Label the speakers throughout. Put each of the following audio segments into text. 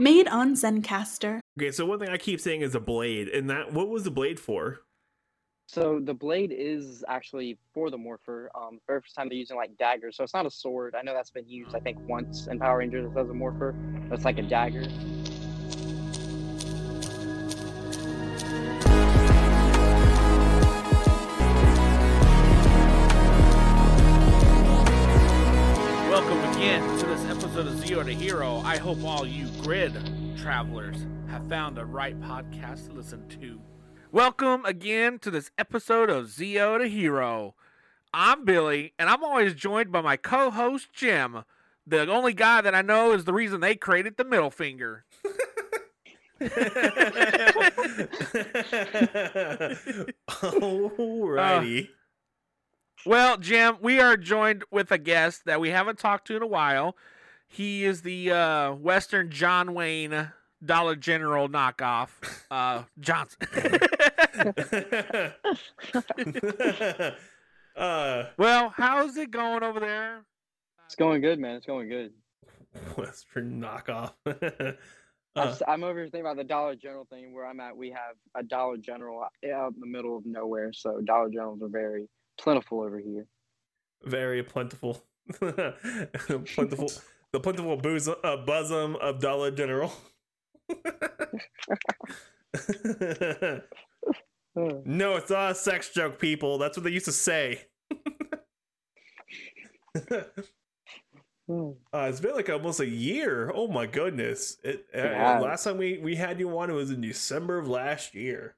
Speaker 1: Made on Zencastr.
Speaker 2: Okay, so one thing I keep saying is a blade, and that what was the blade for?
Speaker 3: So the blade is actually for the morpher. Um, very first time they're using like daggers, so it's not a sword. I know that's been used, I think, once in Power Rangers as a morpher. But it's like a dagger.
Speaker 4: Welcome again to episode of Zeo to Hero. I hope all you grid travelers have found the right podcast to listen to. Welcome again to this episode of Zeo to Hero. I'm Billy, and I'm always joined by my co host Jim, the only guy that I know is the reason they created the middle finger.
Speaker 2: Alrighty.
Speaker 4: Well, Jim, we are joined with a guest that we haven't talked to in a while. He is the uh, Western John Wayne Dollar General knockoff, uh, Johnson.
Speaker 2: uh,
Speaker 4: well, how's it going over there?
Speaker 3: It's going good, man. It's going good.
Speaker 2: Western knockoff.
Speaker 3: I'm
Speaker 2: Uh,
Speaker 3: s- I'm over here thinking about the Dollar General thing. Where I'm at, we have a Dollar General out in the middle of nowhere, so Dollar Generals are very plentiful over here.
Speaker 2: very plentiful. plentiful. The plentiful bosom, uh, bosom of Dollar General. no, it's not a sex joke, people. That's what they used to say.
Speaker 3: Hmm.
Speaker 2: Uh, it's been like almost a year. Oh my goodness! It, uh, last time we we had you on, it was in December of last year.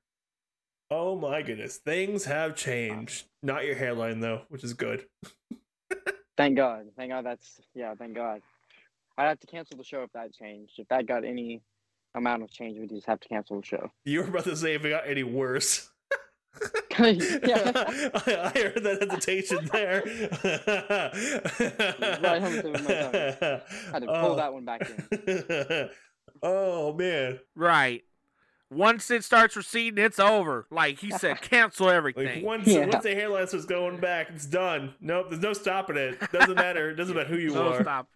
Speaker 2: Oh my goodness, things have changed. Not your hairline though, which is good.
Speaker 3: Thank God. Thank God that's yeah, thank God. I'd have to cancel the show if that changed. If that got any amount of change, we'd just have to cancel the show.
Speaker 2: You were about to say if it got any worse.
Speaker 3: yeah.
Speaker 2: I, I heard that hesitation there.
Speaker 3: Right on the my. I had to pull
Speaker 2: Oh.
Speaker 3: that one back in.
Speaker 2: oh man!
Speaker 4: Right. Once it starts receding, it's over. Like he said, cancel
Speaker 2: Like
Speaker 4: everything.
Speaker 2: once
Speaker 3: Yeah.
Speaker 2: once the hairline starts going back, it's done. Nope, there's no stopping it. Doesn't matter. It doesn't matter who you
Speaker 4: no
Speaker 2: are.
Speaker 4: stop.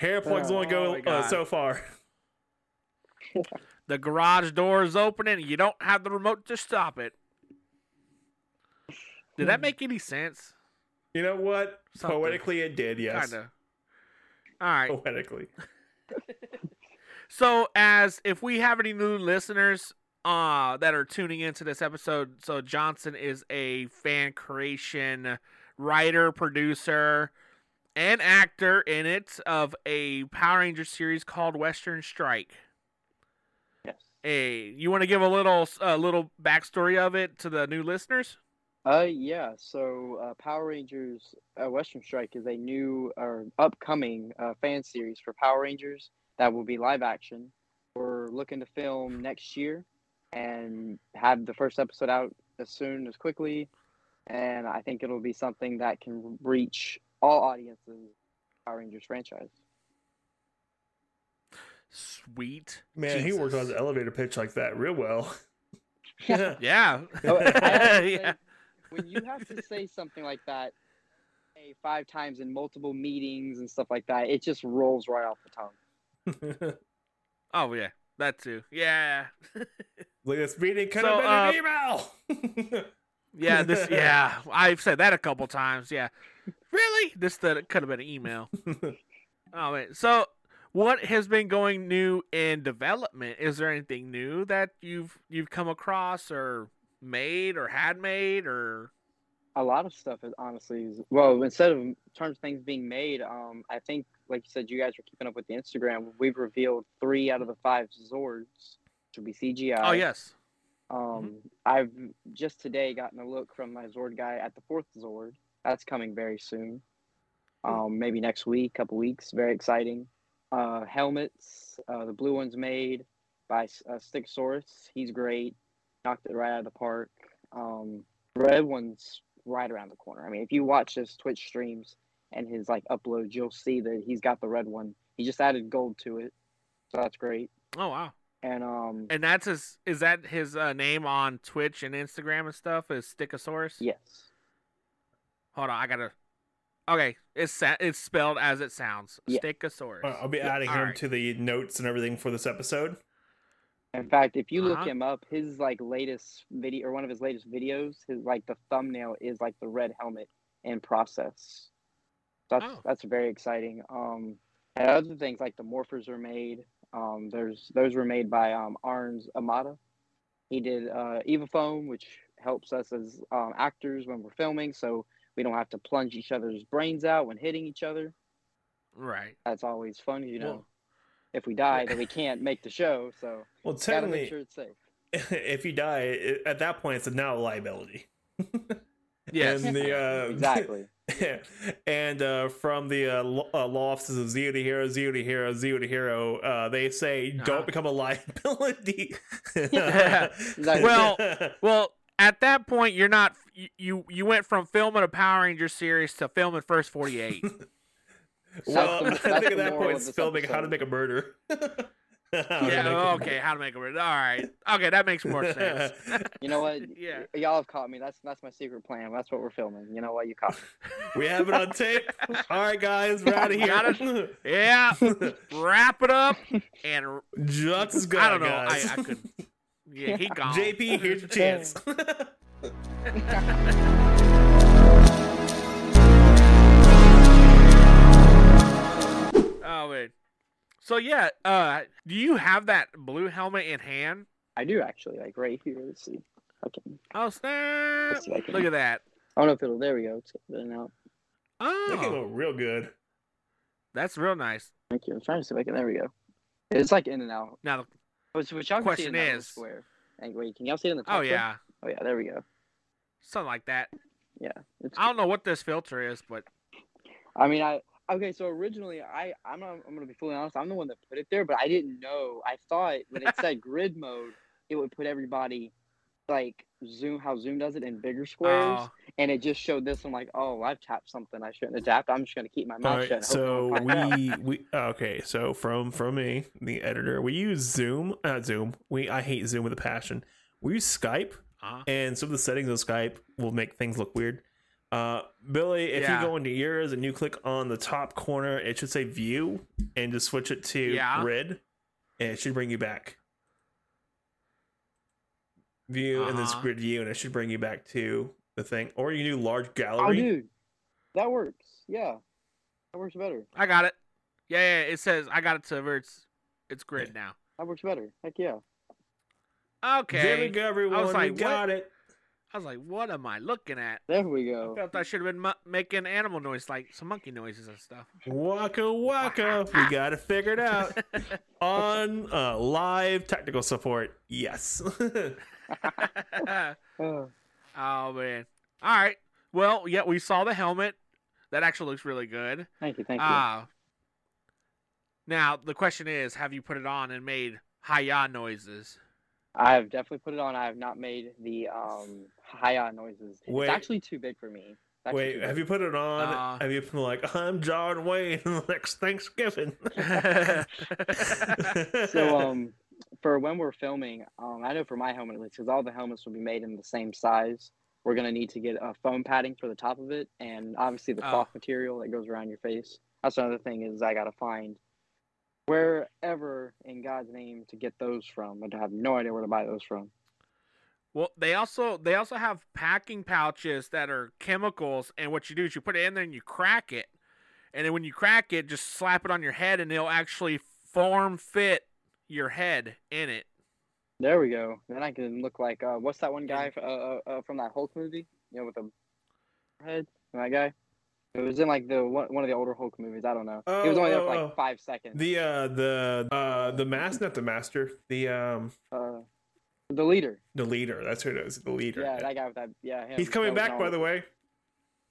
Speaker 2: Hair plugs only
Speaker 4: Oh
Speaker 2: go uh, so far.
Speaker 4: the garage door is opening. You don't have the remote to stop it. Did that make any sense?
Speaker 2: You know what?
Speaker 4: Something.
Speaker 2: Poetically, it did. Yes.
Speaker 4: Kinda. All right.
Speaker 2: Poetically.
Speaker 4: So, as if we have any new listeners uh, that are tuning into this episode, so Johnson is a fan creation writer, producer, and actor in it of a Power Rangers series called Western Strike.
Speaker 3: Yes.
Speaker 4: Hey, you want to give a little a little backstory of it to the new listeners?
Speaker 3: Uh, yeah. So, uh, Power Rangers uh, Western Strike is a new or upcoming uh, fan series for Power Rangers that will be live action. We're looking to film next year and have the first episode out as soon as quickly. And I think it'll be something that can reach all audiences. Power Rangers franchise.
Speaker 4: Sweet.
Speaker 2: Man, he worked on
Speaker 4: Jesus.
Speaker 2: the elevator pitch like that real well.
Speaker 4: Yeah.
Speaker 3: Oh, I say,
Speaker 4: yeah.
Speaker 3: when you have to say something like that say, five times in multiple meetings and stuff like that, it just rolls right off the tongue.
Speaker 4: Oh yeah, that too. Yeah.
Speaker 2: like this meeting could
Speaker 4: So,
Speaker 2: have been an email.
Speaker 4: Yeah, this. Yeah, I've said that a couple times. Yeah, really, this that could have been an email. Oh wait, so what has been going new in development? Is there anything new that you've you've come across or made or had made or?
Speaker 3: A lot of stuff is honestly is, well, instead of in terms of things being made, um, I think like you said, you guys were keeping up with the Instagram. We've revealed three out of the five Zords, which will be CGI.
Speaker 4: Oh yes.
Speaker 3: Um, I've just today gotten a look from my Zord guy at the fourth Zord. That's coming very soon. Um, maybe next week, couple weeks. Very exciting. Uh, helmets. Uh, the blue one's made by uh, Stickasaurus. He's great. Knocked it right out of the park. Um, red one's right around the corner. I mean, if you watch his Twitch streams and his like uploads, you'll see that he's got the red one. He just added gold to it, so that's great.
Speaker 4: Oh wow.
Speaker 3: And um,
Speaker 4: And that's his. Is that his uh, name on Twitch and Instagram and stuff? Is Stickasaurus?
Speaker 3: yes.
Speaker 4: Hold on, I gotta. Okay, it's sa- it's spelled as it sounds.
Speaker 3: Yeah.
Speaker 4: Stickasaurus.
Speaker 2: Uh, I'll be
Speaker 4: Yeah,
Speaker 2: adding
Speaker 4: all
Speaker 2: him
Speaker 4: right.
Speaker 2: to the notes and everything for this episode.
Speaker 3: In fact, if you look
Speaker 4: Uh-huh.
Speaker 3: him up, his like latest video or one of his latest videos, his like the thumbnail is like the red helmet in process. That's
Speaker 4: Oh.
Speaker 3: that's very exciting. Um, and other things like the morphers are made. Um, there's those were made by um Arns Amata. He did uh, Eva Foam, which helps us as um, actors when we're filming, so we don't have to plunge each other's brains out when hitting each other.
Speaker 4: Right.
Speaker 3: That's always fun, you know.
Speaker 2: Well-
Speaker 3: if we die, then we can't make the show, so
Speaker 2: Well,
Speaker 3: gotta
Speaker 2: technically,
Speaker 3: make sure it's safe.
Speaker 2: if you die, at that point, it's now a liability.
Speaker 4: Yes.
Speaker 2: And the, uh,
Speaker 3: exactly.
Speaker 2: and uh, from the uh, uh, law offices of Zeo to Hero, Zeo to Hero, Zeo to Hero, uh, they say
Speaker 4: Uh-huh.
Speaker 2: don't become a liability.
Speaker 3: Exactly.
Speaker 4: Well- Well, at that point, you're not. You you, you went from filming a Power Ranger series to filming First Forty Eight.
Speaker 2: well, I think at that point, it's
Speaker 3: this
Speaker 2: filming how to make a murder. How to
Speaker 4: yeah.
Speaker 2: make
Speaker 4: oh, okay. How to make a murder? All right. Okay, that makes more sense.
Speaker 3: You know what?
Speaker 4: Yeah.
Speaker 3: Y- Y'all have caught me. That's that's my secret plan. That's what we're filming. You know what? You caught me.
Speaker 2: we have it on tape. All right, guys, we're out of
Speaker 4: Got
Speaker 2: here.
Speaker 4: Yeah. Wrap it up and
Speaker 2: Jux is gone,
Speaker 4: I don't know.
Speaker 2: guys.
Speaker 4: I, I could. Yeah, he gone.
Speaker 2: JP, here's your chance.
Speaker 4: Oh wait. So yeah, uh, do you have that blue helmet in hand?
Speaker 3: I do actually. Like right here. Let's see. Okay.
Speaker 4: Oh snap!
Speaker 3: Let's see can-
Speaker 4: Look at that.
Speaker 3: I don't know if it'll. There we go. It's getting out.
Speaker 2: They can
Speaker 4: Oh,
Speaker 2: look real good.
Speaker 4: that's real nice.
Speaker 3: Thank you. I'm trying to see if I can. There we go. It's like in and out.
Speaker 4: Now,
Speaker 3: Which, which y'all can see in that
Speaker 4: is-
Speaker 3: square. Hey, wait, can y'all see it in the top?
Speaker 4: oh
Speaker 3: there?
Speaker 4: yeah,
Speaker 3: Oh yeah. There we go.
Speaker 4: something like that.
Speaker 3: Yeah. It's.
Speaker 4: I don't know what this filter is, but
Speaker 3: I mean, I okay. So originally, I I'm not, I'm gonna be fully honest. I'm the one that put it there, but I didn't know. I thought when it said grid mode, it would put everybody like Zoom how Zoom does it in bigger squares,
Speaker 4: Oh.
Speaker 3: and it just showed this. I'm like, oh, I've tapped something I shouldn't have tapped. I'm just gonna keep my mouth
Speaker 2: right,
Speaker 3: shut.
Speaker 2: so
Speaker 3: no one finds out.
Speaker 2: we we okay. So from from me, the editor, we use Zoom. Not Zoom. We I hate Zoom with a passion. We use Skype,
Speaker 4: uh
Speaker 2: and some of the settings of Skype will make things look weird. Uh, Billy, if
Speaker 4: Yeah.
Speaker 2: you go into yours and you click on the top corner, it should say View, and just switch it to
Speaker 4: Yeah.
Speaker 2: Grid, and it should bring you back. View and this
Speaker 4: Uh-huh.
Speaker 2: Grid View, and it should bring you back to the thing. Or you can do Large
Speaker 3: Oh,
Speaker 2: Gallery.
Speaker 3: dude, that works. Yeah, that works better.
Speaker 4: I got it. Yeah, yeah. It says I got it to where it's it's grid now.
Speaker 3: That works better. Heck yeah.
Speaker 4: Okay.
Speaker 2: There we go, everyone.
Speaker 4: like,
Speaker 2: we got it.
Speaker 4: I was like, what am I looking at?
Speaker 3: There we
Speaker 4: I
Speaker 3: go.
Speaker 4: felt I should have been mu- making animal noise, like some monkey noises and stuff.
Speaker 2: Waka waka. We got it figured out on uh, live technical support. Yes.
Speaker 3: Oh,
Speaker 4: oh man. All right. Well, yeah, we saw the helmet. That actually looks really good.
Speaker 3: thank you. Thank you.
Speaker 4: Uh, now the question is, have you put it on and made hi-ya noises?
Speaker 3: I have definitely put it on. I have not made the um hi noises.
Speaker 2: Wait.
Speaker 3: It's actually too big for me.
Speaker 2: Wait, have you put it on?
Speaker 4: Uh.
Speaker 2: have you been like, I'm John Wayne next Thanksgiving?
Speaker 3: So um, for when we're filming, um, I know for my helmet at least, because all the helmets will be made in the same size. We're gonna need to get a foam padding for the top of it, and obviously the
Speaker 4: Oh.
Speaker 3: cloth material that goes around your face. That's another thing is I gotta find wherever in God's name to get those from. I have no idea where to buy those from.
Speaker 4: well, they also they also have packing pouches that are chemicals, and what you do is you put it in there and you crack it, and then when you crack it, just slap it on your head, and it'll actually form fit your head in it.
Speaker 3: There we go. Then I can look like uh, what's that one guy uh, uh, uh, from that Hulk movie? You know, with the head. That guy. It was in like the one, one of the older Hulk movies. I don't know. It was
Speaker 2: Oh,
Speaker 3: only there
Speaker 2: oh,
Speaker 3: for like
Speaker 2: oh.
Speaker 3: five seconds.
Speaker 2: the uh the uh the master, not the master, the um
Speaker 3: uh, the leader.
Speaker 2: the leader. That's who it is. The leader.
Speaker 3: Yeah, that guy with that. Yeah, him.
Speaker 2: He's coming
Speaker 3: That
Speaker 2: back, by the way.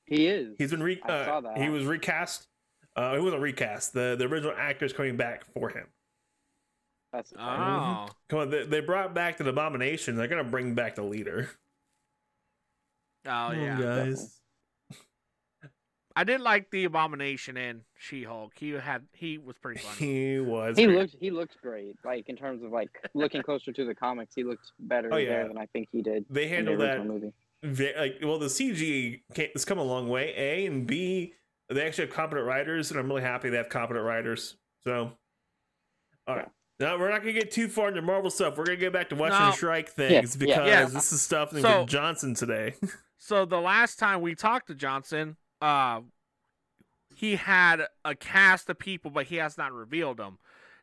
Speaker 3: He is.
Speaker 2: He's been re.
Speaker 3: I
Speaker 2: Uh,
Speaker 3: saw that.
Speaker 2: He was recast. Uh, he wasn't recast. The the original actor's coming back for him.
Speaker 3: That's the thing.
Speaker 4: Oh,
Speaker 2: Come on, they, they brought back the abomination. They're gonna bring back the leader.
Speaker 4: oh
Speaker 2: Come
Speaker 4: yeah.
Speaker 2: guys.
Speaker 4: I did like the abomination in She-Hulk. He had he was pretty funny.
Speaker 2: He was.
Speaker 3: He
Speaker 2: great.
Speaker 3: looked. He looked great. Like in terms of like looking closer to the comics, he looked better
Speaker 2: Oh, yeah.
Speaker 3: there than I think he did
Speaker 2: They
Speaker 3: in the
Speaker 2: handled that
Speaker 3: movie.
Speaker 2: ve- like well. The CG came, has come a long way. A and B. They actually have competent writers, and I'm really happy they have competent writers. So, all right. Now we're not gonna get too far into Marvel stuff. We're gonna get back to Western
Speaker 4: No.
Speaker 2: Strike things
Speaker 3: Yeah, yeah.
Speaker 2: because
Speaker 4: Yeah.
Speaker 2: this is stuff with
Speaker 4: So-
Speaker 2: Johnson today.
Speaker 4: So the last time we talked to Johnson, uh, he had a cast of people, but he has not revealed them.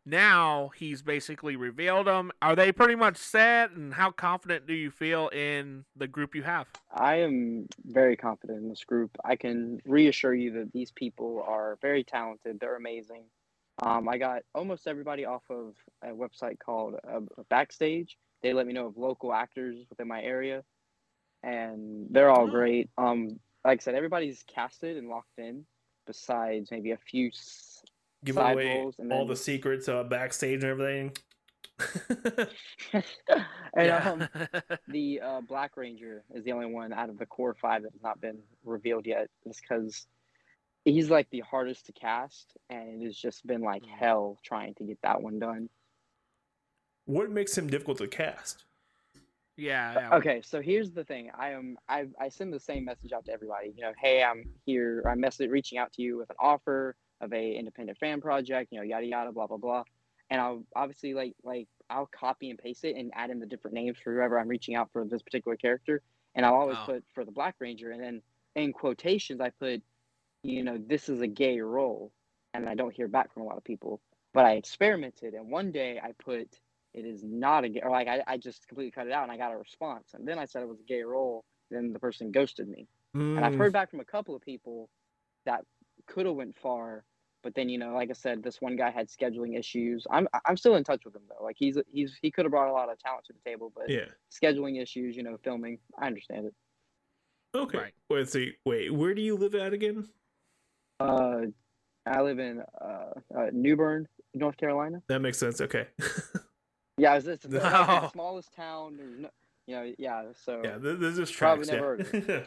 Speaker 4: Now he's basically revealed them. Are they pretty much set? And how confident do you feel in the group you have?
Speaker 3: I am very confident in this group. I can reassure you that these people are very talented. They're amazing. Um, I got almost everybody off of a website called uh, Backstage. They let me know of local actors within my area, and they're all
Speaker 4: Oh.
Speaker 3: great. Um, like I said, everybody's casted and locked in, besides maybe a few. s-
Speaker 2: Give
Speaker 3: Side
Speaker 2: away
Speaker 3: roles and
Speaker 2: all
Speaker 3: then-
Speaker 2: the secrets uh, backstage and everything.
Speaker 3: and um, the uh, Black Ranger is the only one out of the core five that has not been revealed yet. Just because he's like the hardest to cast, and it has just been like
Speaker 4: Mm.
Speaker 3: hell trying to get that one done.
Speaker 2: what makes him difficult to cast?
Speaker 4: Yeah. Uh, yeah.
Speaker 3: Okay, so here's the thing. I am I I send the same message out to everybody. You know, hey, I'm here. I'm message reaching out to you with an offer of a independent fan project. You know, yada yada, blah blah blah. And I'll obviously like like I'll copy and paste it and add in the different names for whoever I'm reaching out for this particular character. And I'll always
Speaker 4: Oh.
Speaker 3: put for the Black Ranger, and then in quotations I put, you know, this is a gay role, and I don't hear back from a lot of people. But I experimented, and one day I put it is not a gay, or like I, I just completely cut it out and I got a response. And then I said it was a gay role. Then the person ghosted me. And I've
Speaker 2: Mm,
Speaker 3: heard back from a couple of people that could have went far, but then you know, like I said, this one guy had scheduling issues. I'm I'm still in touch with him though. Like he's he's he could have brought a lot of talent to the table, but
Speaker 2: yeah.
Speaker 3: scheduling issues, you know, filming. I understand it.
Speaker 2: Okay.
Speaker 4: Right.
Speaker 2: Wait. See. Wait. Where do you live at again?
Speaker 3: Uh, I live in uh, uh New Bern, North Carolina.
Speaker 2: That makes sense. Okay.
Speaker 3: Yeah, it's, it's, it's like
Speaker 4: No.
Speaker 3: the smallest town. No, you know, yeah. So
Speaker 2: yeah. th- There's just
Speaker 3: Probably never
Speaker 2: yeah.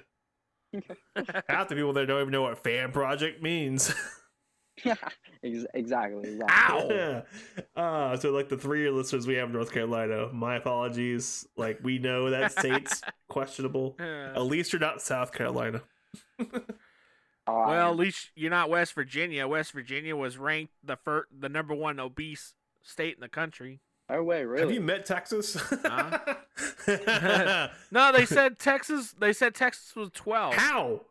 Speaker 2: Half the people there don't even know what fan project means.
Speaker 3: Ex- exactly, exactly.
Speaker 4: Ow.
Speaker 2: uh, so like the three listeners we have in North Carolina, my apologies. Like we know that state's questionable. At least you're not South Carolina.
Speaker 3: Oh,
Speaker 4: well, at least you're not West Virginia. West Virginia was ranked the fir- the number one obese state in the country.
Speaker 3: No way, really.
Speaker 2: Have you met Texas? Uh-huh.
Speaker 4: No, they said Texas. They said Texas was twelve.
Speaker 2: How?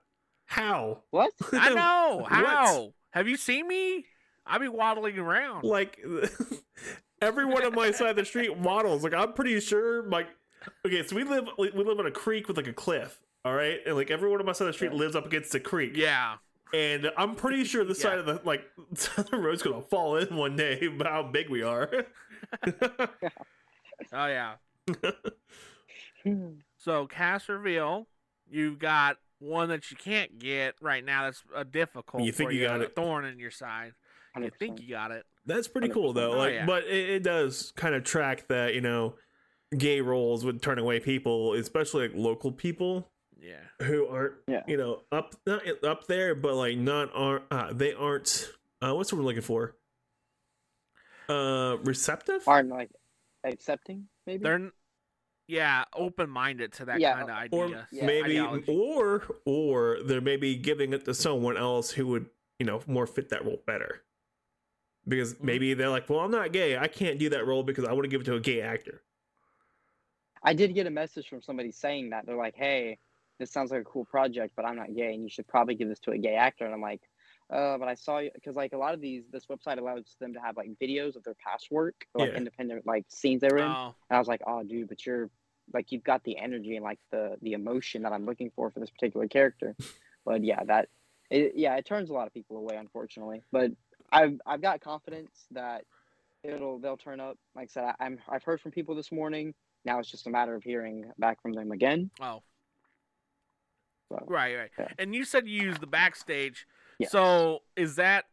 Speaker 2: How?
Speaker 3: what?
Speaker 4: I know.
Speaker 2: What?
Speaker 4: How? Have you seen me? I be waddling around.
Speaker 2: Like everyone on my side of the street waddles. Like I'm pretty sure. Like okay, so we live we live on a creek with like a cliff. All right, and like everyone on my side of the street
Speaker 3: Yeah.
Speaker 2: lives up against the creek.
Speaker 4: yeah.
Speaker 2: And I'm pretty sure this
Speaker 4: Yeah.
Speaker 2: side of the like the road's gonna fall in one day. About how big we are.
Speaker 4: Oh yeah. So cast reveal, you've got one that you can't get right now. That's a difficult.
Speaker 2: You think
Speaker 4: for
Speaker 2: you got
Speaker 4: a
Speaker 2: it.
Speaker 4: thorn in your side. You
Speaker 3: 100%.
Speaker 4: think you got it.
Speaker 2: That's pretty cool though.
Speaker 3: Oh,
Speaker 2: like,
Speaker 4: Oh, yeah.
Speaker 2: but it, it does kind of track that you know, gay roles would turn away people, especially like local people
Speaker 4: Yeah.
Speaker 2: who aren't
Speaker 3: Yeah.
Speaker 2: you know up not up there, but like not aren't uh, they aren't uh, what's the word we're looking for? Uh, receptive.
Speaker 3: Aren't like accepting, maybe.
Speaker 4: They're yeah open minded to that
Speaker 3: Yeah,
Speaker 4: kind of
Speaker 2: or
Speaker 4: idea.
Speaker 3: Yeah.
Speaker 2: maybe
Speaker 4: ideology.
Speaker 2: or or they're maybe giving it to someone else who would you know more fit that role better because
Speaker 4: Mm-hmm.
Speaker 2: maybe they're like well i'm not gay i can't do that role because i want to give it to a gay actor
Speaker 3: I did get a message from somebody saying that they're like, "Hey, this sounds like a cool project, but I'm not gay, and you should probably give this to a gay actor." And I'm like, "Uh, but I saw you because like a lot of these, this website allows them to have like videos of their past work, or, like
Speaker 2: Yeah.
Speaker 3: independent like scenes they were in."
Speaker 4: Oh,
Speaker 3: And I was like, "Oh, dude, but you're like you've got the energy and like the the emotion that I'm looking for for this particular character." but yeah, that it, yeah, it turns a lot of people away, unfortunately. But I've I've got confidence that it'll they'll turn up. Like I said, I, I'm I've heard from people this morning. Now it's just a matter of hearing back from them again.
Speaker 4: oh,
Speaker 3: So,
Speaker 4: right, right.
Speaker 3: Yeah.
Speaker 4: And you said you used the backstage.
Speaker 3: Yes.
Speaker 4: So is that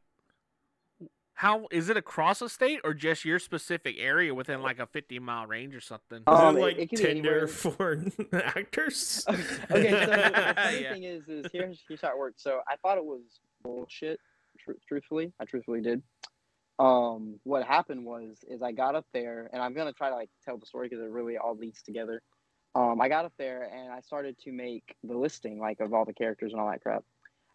Speaker 4: how is it across the state or just your specific area within like a 50 mile range or something?
Speaker 3: Um,
Speaker 2: it
Speaker 3: it-
Speaker 2: like
Speaker 3: it can be
Speaker 2: Tinder for actors?
Speaker 3: okay, so the funny
Speaker 4: Yeah.
Speaker 3: thing is, is here's, here's how it works. So I thought it was bullshit. Tr- truthfully, I truthfully did. Um, what happened was, is I got up there, and I'm gonna try to like tell the story because it really all leads together. Um, I got up there and I started to make the listing like of all the characters and all that crap.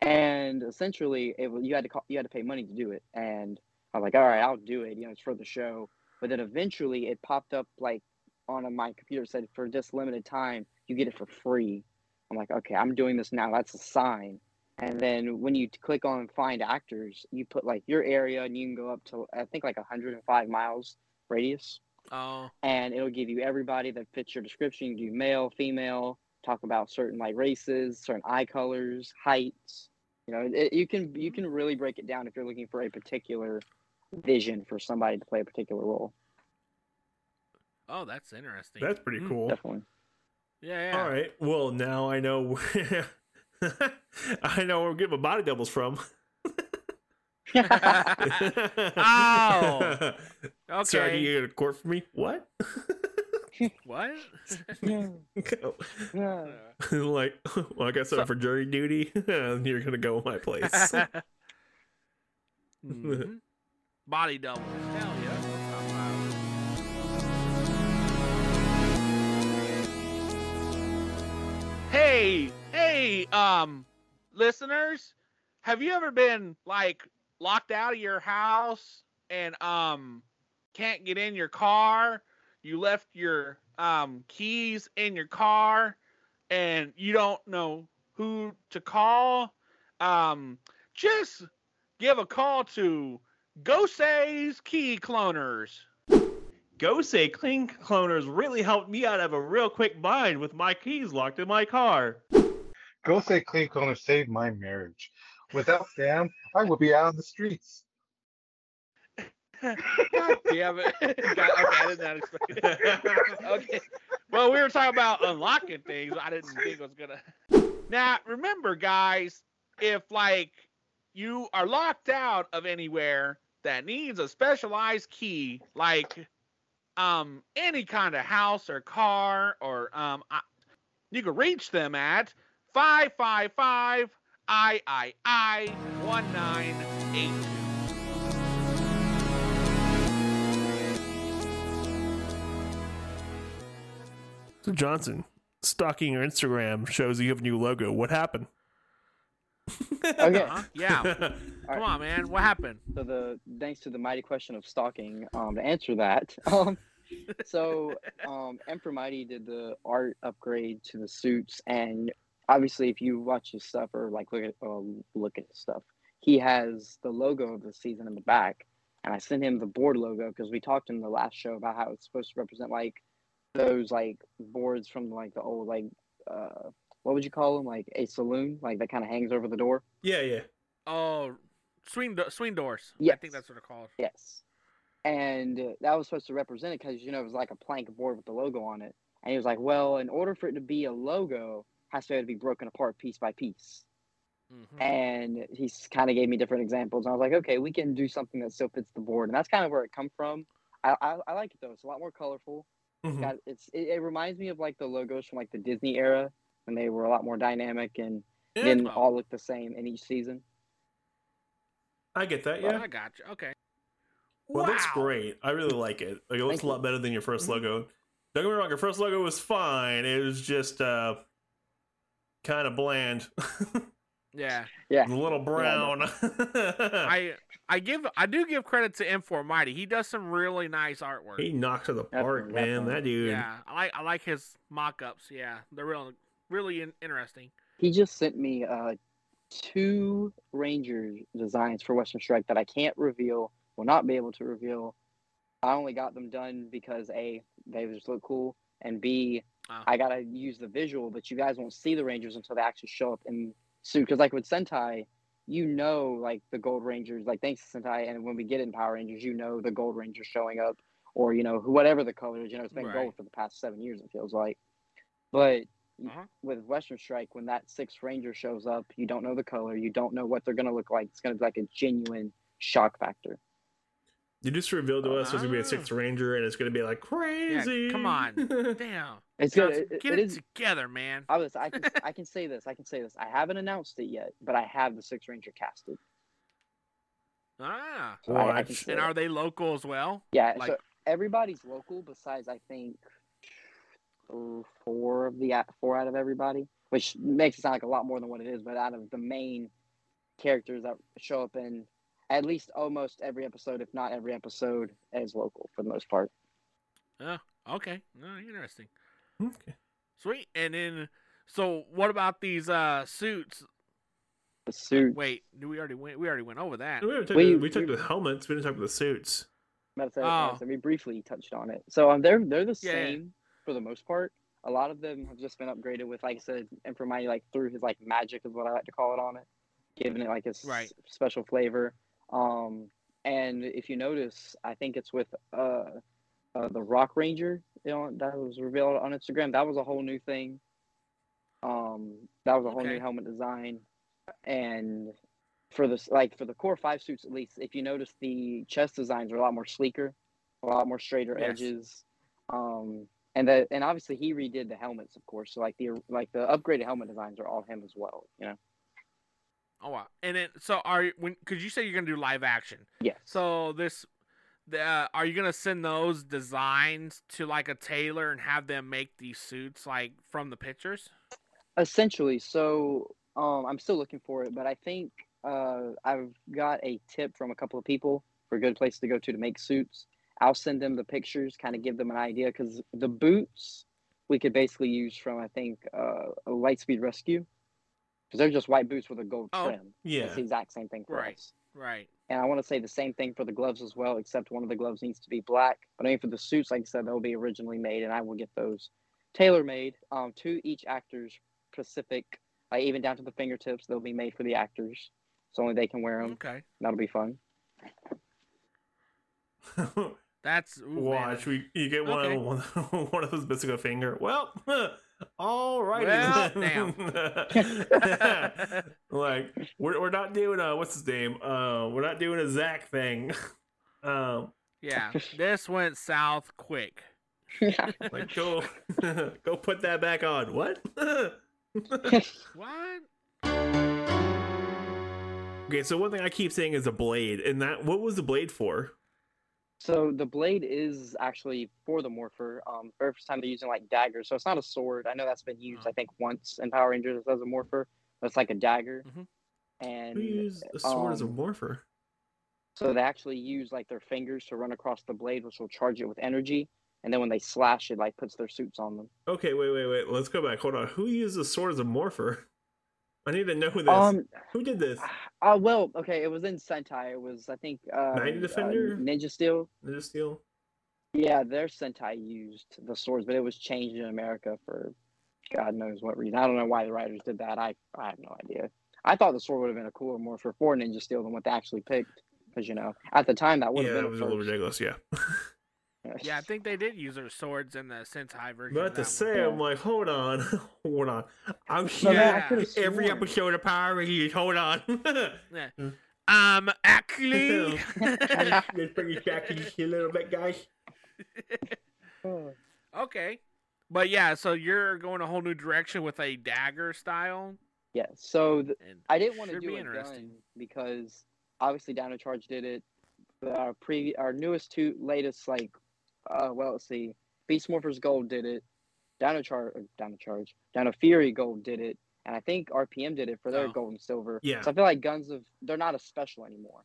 Speaker 3: and essentially it you had to call, you had to pay money to do it. And i was like all right i'll do it you know it's for the show. But then eventually it popped up like on a, my computer said for just limited time you get it for free. I'm like okay i'm doing this now that's a sign. And then when you click on find actors you put like your area and you can go up to i think like 105 miles radius
Speaker 4: Oh,
Speaker 3: and it'll give you everybody that fits your description. You can do male, female, talk about certain like races, certain eye colors, heights. You know, it, you can you can really break it down if you're looking for a particular vision for somebody to play a particular role.
Speaker 4: oh, that's interesting.
Speaker 2: That's pretty
Speaker 4: Mm,
Speaker 2: cool.
Speaker 3: Definitely.
Speaker 4: Yeah, yeah.
Speaker 2: All right. Well, now I know. I know where I'm getting my body doubles from.
Speaker 4: Ow. Okay.
Speaker 2: Sorry, you get a court for me? What?
Speaker 4: What?
Speaker 3: Yeah.
Speaker 2: like, well, I got something
Speaker 4: So-
Speaker 2: for jury duty. and You're gonna go my place.
Speaker 4: Mhm. Body double. Hell yeah. that's what I'm about. Hey, hey, um, listeners, have you ever been like locked out of your house and um can't get in your car? You left your um keys in your car and you don't know who to call? Um, just give a call to Gosei's Key Cloners.
Speaker 2: Go say clean cloners really helped me out of a real quick bind with my keys locked in my car.
Speaker 5: Go say clean cleaner saved my marriage. Without them, I would be out on the streets.
Speaker 4: God damn it. Okay, I did not expect it. okay. Well, we were talking about unlocking things. I didn't think it was gonna. Now, remember, guys, if like you are locked out of anywhere that needs a specialized key, like um any kind of house or car, or um, I, you can reach them at five five five I I I one nine eight two.
Speaker 2: So Johnson, stalking your Instagram shows you have a new logo. What happened?
Speaker 3: Okay.
Speaker 4: Huh? Yeah. Come on, man. What happened?
Speaker 3: So the thanks to the mighty question of stalking, um, to answer that, um, so um, Emperor Mighty did the art upgrade to the suits, and obviously, if you watch his stuff or like look at uh, look at his stuff, he has the logo of the season in the back, and I sent him the board logo because we talked in the last show about how it's supposed to represent like those like boards from like the old like uh what would you call them like a saloon like that kind of hangs over the door.
Speaker 2: yeah, yeah.
Speaker 4: Oh, swing do- swing doors. Yeah,
Speaker 3: I
Speaker 4: think that's what they're called.
Speaker 3: Yes. And uh, that was supposed to represent it because, you know, it was like a plank board with the logo on it. And he was like, well, in order for it to be a logo, has to be able to be broken apart piece by piece.
Speaker 4: Mhm.
Speaker 3: And he kind of gave me different examples. And I was like, okay, we can do something that still fits the board. And that's kind of where it come from. I, I, I like it, though. It's a lot more colorful.
Speaker 2: Mhm.
Speaker 3: Got, it's it, it reminds me of like the logos from like the Disney era when they were a lot more dynamic and
Speaker 2: Yeah,
Speaker 3: didn't
Speaker 4: Oh.
Speaker 3: all look the same in each season.
Speaker 2: I get that.
Speaker 4: Well,
Speaker 2: Yeah.
Speaker 4: I got you. Okay.
Speaker 2: Well, that's great. I really like it. Like, it looks
Speaker 3: Thank
Speaker 2: a lot
Speaker 3: you.
Speaker 2: better than your 1st
Speaker 3: Mhm.
Speaker 2: logo. Don't get me wrong. Your first logo was fine. It was just uh, kind of bland.
Speaker 4: Yeah.
Speaker 3: Yeah.
Speaker 2: a little brown.
Speaker 4: I I give I do give credit to M4 Mighty. He does some really nice artwork.
Speaker 2: he knocks it apart,
Speaker 3: Definitely,
Speaker 2: man.
Speaker 3: definitely.
Speaker 2: That dude.
Speaker 4: Yeah, I like I like his mock-ups. Yeah, they're real really in, interesting.
Speaker 3: He just sent me uh, two Ranger designs for Western Strike that I can't reveal, will not be able to reveal. I only got them done because A, they just look cool, and B. I gotta use the visual, but you guys won't see the Rangers until they actually show up in suit. Because like with Sentai, you know, like the Gold Rangers, like thanks to Sentai, and when we get in Power Rangers, you know the Gold Rangers showing up, or you know whatever the color is. You know, it's been
Speaker 4: Right.
Speaker 3: gold for the past seven years. It feels like, but
Speaker 4: Uh-huh.
Speaker 3: with Western Strike, when that sixth Ranger shows up, you don't know the color, you don't know what they're gonna look like. It's gonna be like a genuine shock factor.
Speaker 2: You just revealed to us there's gonna be a
Speaker 4: Ah.
Speaker 2: sixth ranger, and it's gonna be like crazy.
Speaker 4: come on. Damn.
Speaker 3: It's good.
Speaker 4: Johnson,
Speaker 3: It,
Speaker 4: get
Speaker 3: it
Speaker 4: it,
Speaker 3: is.
Speaker 4: together, man.
Speaker 3: I was. I can. I can say this. I can say this. I haven't announced it yet, but I have the sixth Ranger casted.
Speaker 4: Ah.
Speaker 3: So I, I can
Speaker 2: Watch.
Speaker 3: say
Speaker 4: And are they local as well?
Speaker 3: Yeah.
Speaker 4: like-
Speaker 3: so everybody's local besides I think uh, four of the four out of everybody, which makes it sound like a lot more than what it is. But out of the main characters that show up in at least almost every episode, if not every episode, as local for the most part.
Speaker 4: Oh, okay. No, interesting.
Speaker 2: Okay.
Speaker 4: Sweet. And then, so what about these uh suits?
Speaker 3: The suit.
Speaker 4: Wait, do we already went? We already went over that.
Speaker 2: We, took
Speaker 3: We-
Speaker 2: the, we took
Speaker 3: we-
Speaker 2: the helmets. We didn't talk about the suits.
Speaker 3: About to
Speaker 4: Oh.
Speaker 3: we briefly touched on it. So um, they're they're the
Speaker 4: Yeah, yeah.
Speaker 3: same for the most part. A lot of them have just been upgraded with, like I said, Imprimatur like through his like magic is what I like to call it on it, giving it like a s-
Speaker 4: Right.
Speaker 3: special flavor. Um, and if you notice, I think it's with uh, uh the Rock Ranger, you know, that was revealed on Instagram. That was a whole new thing. Um, that was a whole
Speaker 4: Okay.
Speaker 3: new helmet design, and for this like for the core five suits at least if you notice the chest designs are a lot more sleeker a lot more straighter
Speaker 4: Yes.
Speaker 3: edges um and that, and obviously he redid the helmets of course so like the like the upgraded helmet designs are all him as well you know
Speaker 4: Oh wow. And then, so are you when? Because you say you're gonna do live action.
Speaker 3: yes
Speaker 4: So this, the uh, are you gonna send those designs to like a tailor and have them make these suits like from the pictures?
Speaker 3: essentially so um i'm still looking for it but i think uh i've got a tip from a couple of people for a good place to go to to make suits i'll send them the pictures kind of give them an idea because the boots we could basically use from i think uh a lightspeed rescue because they're just white boots with a gold
Speaker 4: Oh,
Speaker 3: trim
Speaker 2: Yeah.
Speaker 3: it's the exact same thing for
Speaker 4: Right.
Speaker 3: us
Speaker 4: Right.
Speaker 3: and i want to say the same thing for the gloves as well except one of the gloves needs to be black but i mean for the suits like i said they'll be originally made and i will get those tailor made um to each actor's specific like even down to the fingertips they'll be made for the actors so only they can wear them
Speaker 4: Okay.
Speaker 3: that'll be fun
Speaker 4: That's ooh, man,
Speaker 2: Watch, we you get one
Speaker 4: Okay.
Speaker 2: of one, one of those missing a finger. Well, all righty
Speaker 4: Well,
Speaker 2: then. like we're we're not doing a what's his name? Uh, we're not doing a Zach thing. Um,
Speaker 4: Yeah. This went south quick.
Speaker 2: like go go put that back on. What?
Speaker 4: What?
Speaker 2: okay, so one thing I keep saying is a blade, and that what was the blade for?
Speaker 3: So the blade is actually for the morpher um very first time they're using like daggers so it's not a sword i know that's been used i think once in power rangers as a morpher but it's like a dagger
Speaker 4: Mhm.
Speaker 3: and
Speaker 2: Who used a sword as a
Speaker 3: um,
Speaker 2: morpher?
Speaker 3: So they actually use like their fingers to run across the blade, which will charge it with energy, and then when they slash it, like puts their suits on them.
Speaker 2: Okay, wait, wait, wait. Let's go back. Hold on. Who uses a sword as a morpher? I need to know who this.
Speaker 3: Um,
Speaker 2: who did this?
Speaker 3: uh, well, okay, it was in Sentai. It was I think uh,
Speaker 2: Mighty
Speaker 3: uh,
Speaker 2: Defender?
Speaker 3: Ninja Steel.
Speaker 2: Ninja Steel.
Speaker 3: Yeah, their Sentai used the swords, but it was changed in America for God knows what reason. I don't know why the writers did that. I I have no idea. I thought the sword would have been a cooler morpher for four Ninja Steel than what they actually picked, because you know at the time that would
Speaker 2: Yeah,
Speaker 3: have
Speaker 2: it
Speaker 3: been
Speaker 2: was
Speaker 3: a
Speaker 2: a little ridiculous. Yeah.
Speaker 4: Yeah, I think they did use their swords in the Sentai version.
Speaker 2: But
Speaker 4: of
Speaker 2: to
Speaker 4: that
Speaker 2: say,
Speaker 3: Yeah.
Speaker 2: I'm like, hold on, hold on. I'm
Speaker 3: No, man, I
Speaker 2: here
Speaker 3: could've
Speaker 2: every episode of Power Rangers. Hold on.
Speaker 4: Yeah. Um, actually.
Speaker 2: Let's bring it back a little bit, guys.
Speaker 4: okay. But yeah, so you're going a whole new direction with a dagger style.
Speaker 3: yeah. So the,
Speaker 4: And
Speaker 3: I didn't want to do
Speaker 4: be
Speaker 3: a
Speaker 4: interesting.
Speaker 3: gun because obviously Dino Charge did it. Our pre our newest two latest like uh well let's see Beast Morphers Gold did it. Dino Charge Dino Charge Dino Fury Gold did it, and I think RPM did it for their
Speaker 4: Oh.
Speaker 3: gold and silver.
Speaker 2: Yeah.
Speaker 3: So I feel like guns of they're not a special anymore.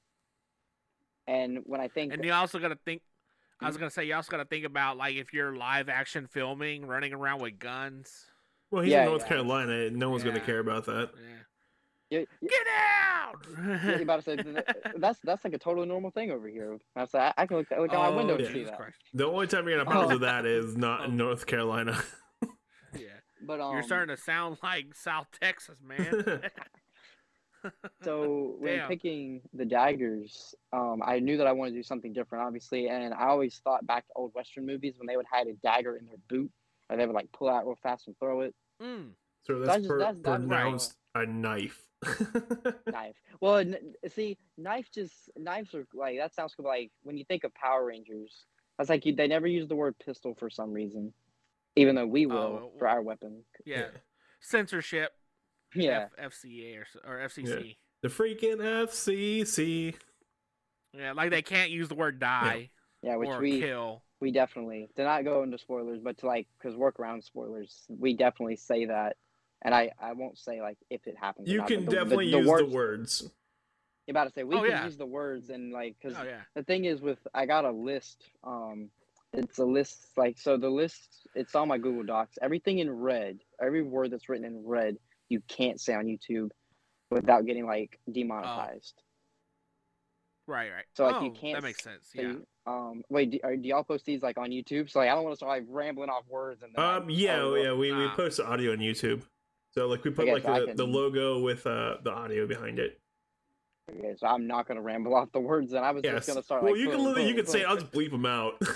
Speaker 3: And when I think
Speaker 4: And you also got to think. I was gonna say you also got to think about like if you're live action filming, running around with guns.
Speaker 2: Well, he's
Speaker 3: Yeah,
Speaker 2: in North
Speaker 3: yeah.
Speaker 2: Carolina. No one's gonna care about that.
Speaker 4: Yeah.
Speaker 3: you, you,
Speaker 4: Get out!
Speaker 3: you're about to say that's that's like a totally normal thing over here. I say I, I can look, look out my window
Speaker 4: Oh,
Speaker 3: and see that.
Speaker 4: Christ.
Speaker 2: The only time you're going to have problems
Speaker 3: Oh.
Speaker 2: with that is not in North Carolina.
Speaker 4: Yeah.
Speaker 3: But um,
Speaker 4: You're starting to sound like South Texas, man.
Speaker 3: So when
Speaker 4: Damn.
Speaker 3: picking the daggers, um, I knew that I wanted to do something different, obviously, and I always thought back to old Western movies when they would hide a dagger in their boot, or they would like pull out real fast and throw it.
Speaker 4: mm.
Speaker 2: so
Speaker 3: That's
Speaker 2: that's,
Speaker 3: just-
Speaker 2: per-
Speaker 3: that's- that's
Speaker 2: pronounced a knife.
Speaker 3: Knife. Well, n- see, knife just knives are like that sounds cool. Like when you think of Power Rangers, that's like you, they never use the word pistol for some reason, even though we oh, will
Speaker 4: Oh,
Speaker 3: for our weapon.
Speaker 4: Yeah. Censorship.
Speaker 3: Yeah,
Speaker 4: F- FCA or, or FCC.
Speaker 2: the freaking FCC.
Speaker 4: Yeah. like they can't use the word die
Speaker 3: yeah, which
Speaker 4: or
Speaker 3: we
Speaker 4: kill.
Speaker 3: we definitely to not go into spoilers, but to like because work around spoilers, we definitely say that. And I, I won't say like if it happens. or
Speaker 2: You
Speaker 3: not,
Speaker 2: can
Speaker 3: but the- the-
Speaker 2: definitely
Speaker 3: the
Speaker 2: use
Speaker 3: words-
Speaker 2: the words.
Speaker 3: about to say we
Speaker 4: Oh,
Speaker 3: can
Speaker 4: yeah.
Speaker 3: use the words and like because
Speaker 4: Oh yeah.
Speaker 3: the thing is with I got a list. Um, it's a list like so the list. It's on my Google Docs. Everything in red, every word that's written in red, you can't say on YouTube without getting like demonetized.
Speaker 4: Right, right.
Speaker 3: So, like,
Speaker 4: oh,
Speaker 3: you can't
Speaker 4: That makes sense.
Speaker 3: So
Speaker 4: Yeah.
Speaker 3: you- um, wait, do, are, do y'all post these like on YouTube? So like, I don't want to start like rambling off words and. Then,
Speaker 2: Um,
Speaker 3: like,
Speaker 2: yeah,
Speaker 3: oh,
Speaker 2: yeah, we, we post the audio on YouTube. So like we put like the,
Speaker 3: can-
Speaker 2: the logo with uh the audio behind it.
Speaker 3: Okay, so I'm not gonna ramble off the words. And I was
Speaker 2: Yes.
Speaker 3: just gonna start.
Speaker 2: well,
Speaker 3: like,
Speaker 2: you can
Speaker 3: boom,
Speaker 2: literally you
Speaker 3: boom,
Speaker 2: can say. I'll just bleep them out.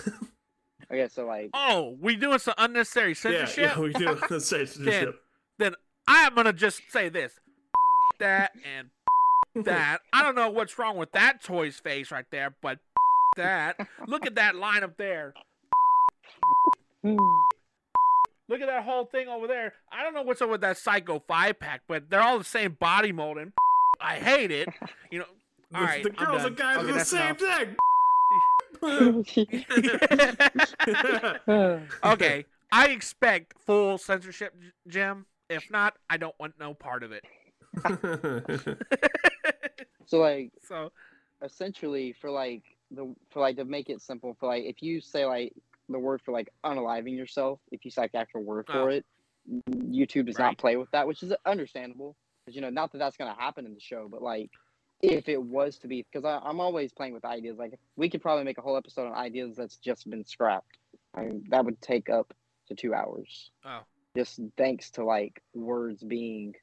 Speaker 3: Okay, so like,
Speaker 4: Oh, we doing some unnecessary
Speaker 2: yeah,
Speaker 4: censorship?
Speaker 2: yeah, yeah we do. Let's say censorship.
Speaker 4: I'm gonna just say this. That and that. I don't know what's wrong with that toy's face right there, but that. Look at that line up there. Look at that whole thing over there. I don't know what's up with that Psycho five pack, but they're all the same body molding. I hate it. You know.
Speaker 2: The,
Speaker 4: All right,
Speaker 2: the
Speaker 4: I'm
Speaker 2: girls
Speaker 4: done.
Speaker 2: and guys
Speaker 4: Okay,
Speaker 2: are the same
Speaker 4: enough.
Speaker 2: thing.
Speaker 4: okay, I expect full censorship, Jim. If not, I don't want no part of it.
Speaker 3: so like,
Speaker 4: so,
Speaker 3: essentially for like the for like to make it simple for like if you say like the word for like unaliving yourself. If you say like the actual word oh. for
Speaker 4: Oh.
Speaker 3: it youtube does
Speaker 4: Right.
Speaker 3: not play with that which is understandable because you know not that that's going to happen in the show but like if it was to be because i'm always playing with ideas. Like we could probably make a whole episode on ideas that's just been scrapped. I mean, that would take up to two hours.
Speaker 4: Oh,
Speaker 3: just thanks to like words being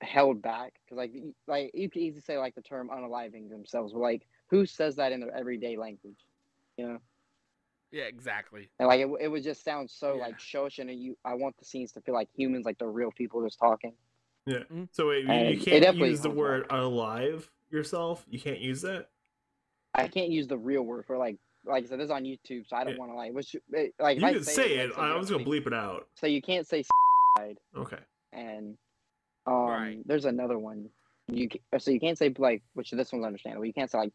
Speaker 3: held back because like like you could easily say like the term unaliving themselves but like who says that in their everyday language? You know
Speaker 4: yeah, exactly.
Speaker 3: and like it, it would just sound so
Speaker 4: Yeah.
Speaker 3: like showish and you i want the scenes to feel like humans like the real people just talking
Speaker 2: yeah.
Speaker 4: Mm.
Speaker 2: So wait, you, you can't
Speaker 3: definitely
Speaker 2: use the
Speaker 3: holds
Speaker 2: word alive yourself. You can't use that.
Speaker 3: i can't use the real word for like like i said this is on youtube so i don't
Speaker 2: Yeah.
Speaker 3: want to like which it- like if
Speaker 2: You
Speaker 3: I
Speaker 2: can say
Speaker 3: like,
Speaker 2: it.
Speaker 3: so
Speaker 2: I was gonna bleep it out.
Speaker 3: so you can't say
Speaker 2: Okay.
Speaker 3: and um
Speaker 4: Right.
Speaker 3: there's another one you ca- so you can't say like which this one's understandable you can't say like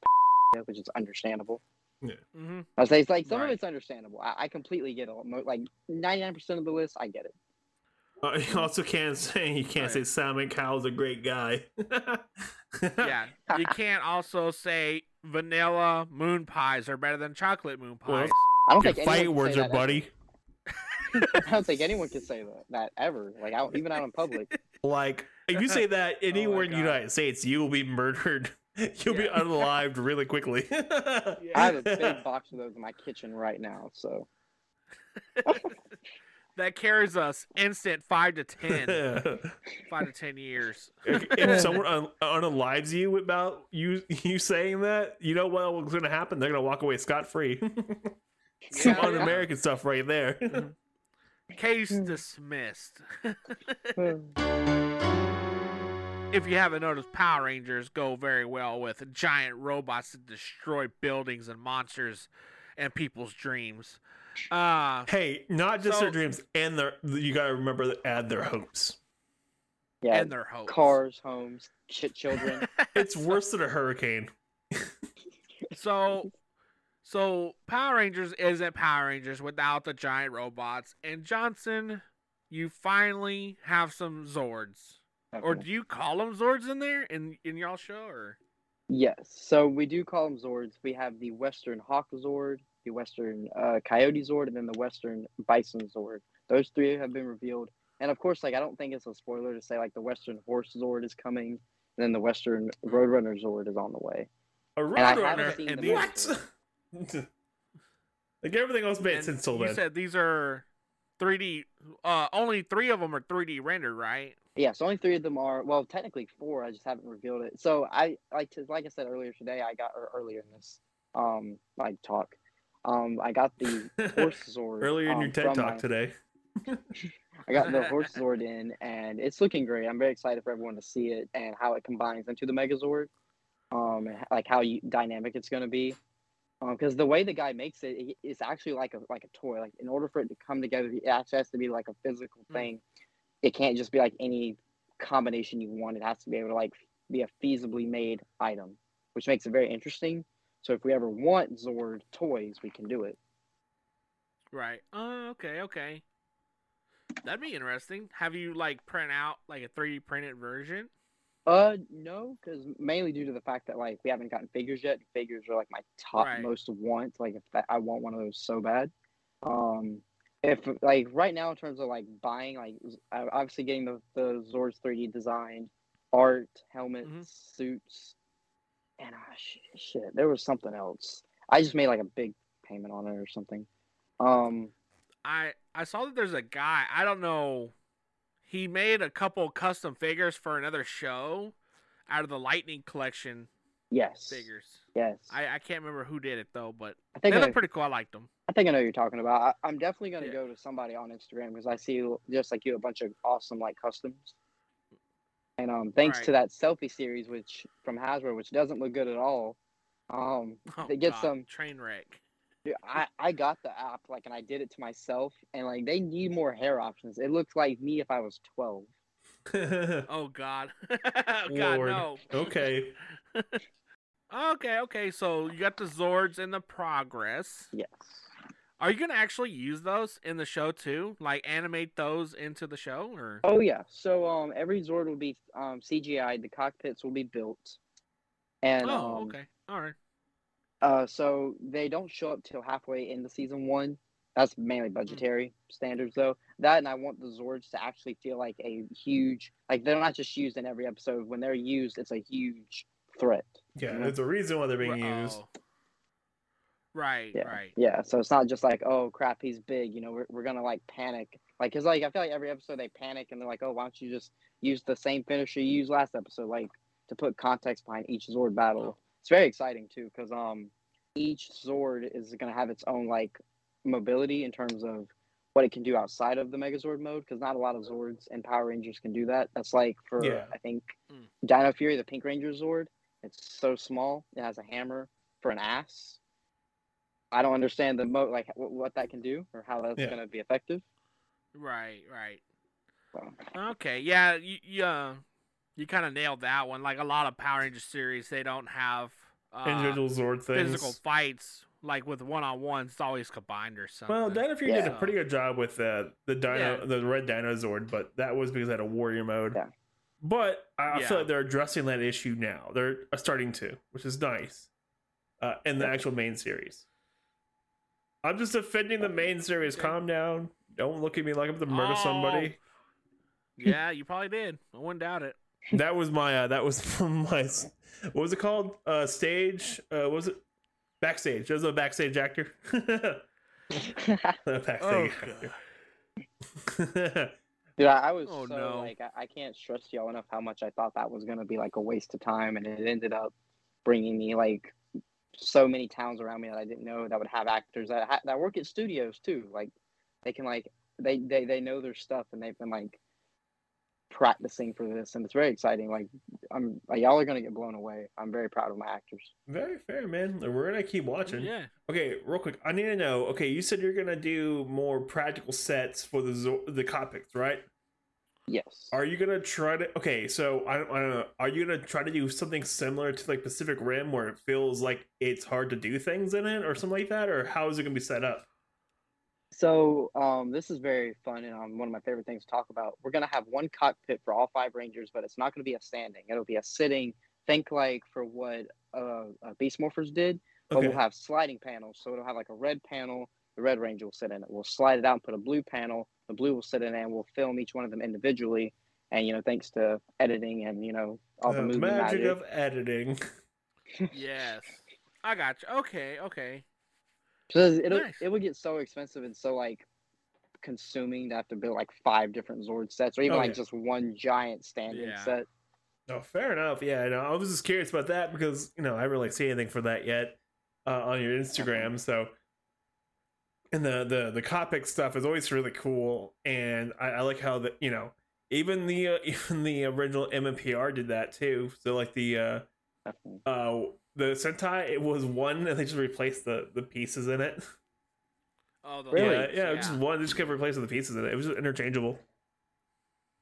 Speaker 3: which is understandable
Speaker 4: hmm
Speaker 3: I say it's like some of it's understandable. I, I completely get it. Like ninety nine percent of the list, I get it.
Speaker 2: Uh, you also can't say you can't
Speaker 4: Right.
Speaker 2: say Simon Cowell's a great guy.
Speaker 4: Yeah, you can't also say vanilla moon pies are better than chocolate moon
Speaker 2: Well,
Speaker 4: pies.
Speaker 3: I don't think anyone
Speaker 2: fight words are buddy.
Speaker 3: I don't think anyone can say that, that ever. Like out, even out in public.
Speaker 2: Like if you say that anywhere in the United States, you will be murdered. You'll be
Speaker 4: Yeah.
Speaker 2: unalived really quickly.
Speaker 3: I have a big box of those in my kitchen right now. So
Speaker 4: that carries us instant five to ten, five to ten years.
Speaker 2: if, if someone un- unalives you about you you saying that, you know what what's gonna happen? They're gonna walk away scot free. Some
Speaker 4: Yeah, yeah.
Speaker 2: un-American stuff right there. Mm-hmm.
Speaker 4: Case dismissed. If you haven't noticed, Power Rangers go very well with giant robots that destroy buildings and monsters and people's dreams. Uh,
Speaker 2: hey, not just
Speaker 4: So-
Speaker 2: their dreams, and their you gotta remember to add their hopes.
Speaker 3: yeah,
Speaker 4: and their hopes.
Speaker 3: cars, homes, shit, children.
Speaker 2: It's worse than a hurricane.
Speaker 4: So, so Power Rangers isn't Power Rangers without the giant robots. And Johnson, you finally have some Zords, or do you call them Zords in there in in y'all show? Or
Speaker 3: Yes. So we do call them Zords. We have the Western Hawk Zord, the Western uh, Coyote Zord, and then the Western Bison Zord. Those three have been revealed. And of course, like I don't think it's a spoiler to say like the Western Horse Zord is coming, and then the Western Roadrunner Zord is on the way.
Speaker 2: A
Speaker 3: And I
Speaker 2: roadrunner.
Speaker 3: haven't
Speaker 4: and
Speaker 3: the
Speaker 2: What? like everything else made
Speaker 4: and
Speaker 2: sense till
Speaker 4: you said these are 3D. Uh, only three of them are 3D rendered, right?
Speaker 3: Yeah, so only three of them are well, technically four. I just haven't revealed it. So I like to like I said earlier today. I got or earlier in this um like talk. Um, I got the horse Zord
Speaker 2: Earlier in
Speaker 3: um,
Speaker 2: your TED talk
Speaker 3: my-
Speaker 2: today.
Speaker 3: I got the horse Zord in, and it's looking great. I'm very excited for everyone to see it and how it combines into the Megazord. Um, like how you, dynamic it's going to be. Um, because the way the guy makes it, it, it's actually like a like a toy. Like in order for it to come together, it actually has to be like a physical
Speaker 4: Mm.
Speaker 3: It can't just be like any combination you want. It has to be able to like be a feasibly made item, which makes it very interesting. So if we ever want Zord toys, we can do it.
Speaker 4: Right. Oh, okay, okay. That'd be interesting. Have you like print out like a 3D printed version?
Speaker 3: Uh, no, because mainly due to the fact that like we haven't gotten figures yet. Figures are like my top
Speaker 4: Right.
Speaker 3: most want. Like if that, I want one of those so bad. Um, if like right now in terms of like buying, like uh, obviously getting the the Zords 3D design, art, helmets,
Speaker 4: Mhm.
Speaker 3: suits, and uh, sh- shit, there was something else. I just made like a big payment on it or something. Um,
Speaker 4: I I saw that there's a guy. I don't know. He made a couple custom figures for another show out of the Lightning collection
Speaker 3: yes,
Speaker 4: figures.
Speaker 3: yes.
Speaker 4: I, I can't remember who did it though, but
Speaker 3: I think
Speaker 4: they look pretty cool. I liked them.
Speaker 3: I think I know who you're talking about. I, I'm definitely gonna
Speaker 4: Yeah.
Speaker 3: go to somebody on Instagram because I see just like you a bunch of awesome like customs. And um, thanks to that selfie series, which from Hasbro, which doesn't look good at all. Um,
Speaker 4: Oh,
Speaker 3: they get
Speaker 4: God,
Speaker 3: some.
Speaker 4: train wreck.
Speaker 3: Dude, I I got the app like, and I did it to myself, and like they need more hair options. It looks like me if I was 12.
Speaker 4: Oh God, God
Speaker 2: Lord.
Speaker 4: no.
Speaker 2: okay.
Speaker 4: Okay, okay. So you got the Zords in the progress.
Speaker 3: Yes.
Speaker 4: Are you gonna actually use those in the show too? Like animate those into the show, or
Speaker 3: Oh yeah. So um, every Zord will be um CGI. The cockpits will be built, and
Speaker 4: oh,
Speaker 3: um,
Speaker 4: okay, all right.
Speaker 3: Uh, so they don't show up till halfway into season one. That's mainly
Speaker 4: Hmm.
Speaker 3: budgetary standards, though. That and I want the Zords to actually feel like a huge, like they're not just used in every episode. When they're used, it's a huge threat.
Speaker 2: Yeah,
Speaker 3: Mhm.
Speaker 2: there's a reason why they're being
Speaker 4: Ri-
Speaker 2: used.
Speaker 4: Right,
Speaker 3: Yeah,
Speaker 4: right.
Speaker 3: yeah. So it's not just like, oh crap, he's big. You know, we're we're gonna like panic, like, cause like I feel like every episode they panic and they're like, oh, why don't you just use the same finisher you used last episode, like to put context behind each Zord battle.
Speaker 4: Oh.
Speaker 3: It's very exciting too, cause um, each Zord is gonna have its own like mobility in terms of what it can do outside of the Megazord mode, because not a lot of Zords and Power Rangers can do that. That's like for
Speaker 2: Yeah.
Speaker 3: I think
Speaker 4: Mm.
Speaker 3: Dino Fury, the Pink Ranger Zord. It's so small. It has a hammer for an ass. I don't understand the mo like what, what that can do or how that's
Speaker 2: Yeah.
Speaker 3: gonna be effective.
Speaker 4: Right, right.
Speaker 3: So,
Speaker 4: Okay, yeah, you you, uh, you kind of nailed that one. Like a lot of Power Ranger series, they don't have uh,
Speaker 2: Individual Zord things.
Speaker 4: physical fights like with one on ones. It's always combined or something.
Speaker 2: Well, Dino Fury did a pretty good job with uh, the Dino,
Speaker 4: Yeah.
Speaker 2: the Red Dino Zord, but that was because it had a warrior mode.
Speaker 3: Yeah.
Speaker 2: But I I
Speaker 4: Yeah.
Speaker 2: feel like they're addressing that issue now. They're starting to, which is nice, uh, in the actual main series. I'm just defending the main series. Calm down. Don't look at me like I'm going to murder
Speaker 4: Oh.
Speaker 2: somebody.
Speaker 4: yeah, you probably did. I wouldn't doubt it.
Speaker 2: That was my. Uh, that was from my. What was it called? Uh, stage. Uh, what was it backstage? That was a backstage actor. backstage
Speaker 4: Oh,
Speaker 2: actor.
Speaker 3: Dude, I, I was
Speaker 4: Oh,
Speaker 3: so
Speaker 4: no.
Speaker 3: like I, I can't stress y'all enough how much I thought that was gonna be like a waste of time, and it ended up bringing me like so many towns around me that I didn't know that would have actors that ha- that work at studios too. Like they can like they they they know their stuff and they've been like practicing for this, and it's very exciting. Like I'm like, y'all are gonna get blown away. I'm very proud of my actors.
Speaker 2: Very fair, man. We're gonna keep watching.
Speaker 4: Yeah.
Speaker 2: Okay, real quick. I need to know. Okay, you said you're gonna do more practical sets for the Zo- the cockpits, right?
Speaker 3: Yes.
Speaker 2: Are you gonna try to? Okay, so I don't, I don't know. Are you gonna try to do something similar to like Pacific Rim, where it feels like it's hard to do things in it, or something like that, or how is it gonna be set up?
Speaker 3: So um, this is very fun and um, one of my favorite things to talk about. We're gonna have one cockpit for all five Rangers, but it's not gonna be a standing. It'll be a sitting. Think like for what uh, uh, Beast Morphers did, but
Speaker 2: Okay.
Speaker 3: we'll have sliding panels. So it'll have like a red panel. The Red Ranger will sit in it. We'll slide it out and put a blue panel. The blue will sit in it, and we'll film each one of them individually. And you know, thanks to editing and you know all the
Speaker 2: The
Speaker 3: movement
Speaker 2: magic
Speaker 3: magic.
Speaker 2: of editing.
Speaker 4: Yes. I got you. Okay, okay.
Speaker 3: Because it'll
Speaker 4: Nice.
Speaker 3: it would get so expensive and so like consuming to have to build like five different Zord sets or even
Speaker 2: Oh,
Speaker 3: like
Speaker 2: yeah.
Speaker 3: just one giant stand-in
Speaker 4: Yeah.
Speaker 3: set.
Speaker 2: Oh, fair enough. Yeah, no, I was just curious about that because you know I haven't really see anything for that yet uh, on your Instagram. So, and the the the cockpit stuff is always really cool, and I, I like how the you know even the uh, even the original MMPR did that too. So like the uh uh the Sentai, it was one, and they just replaced the the pieces in it.
Speaker 4: Oh, the
Speaker 3: Really?
Speaker 2: Yeah,
Speaker 4: lights,
Speaker 2: yeah, just one. They just kept replacing the pieces in it. It was just interchangeable.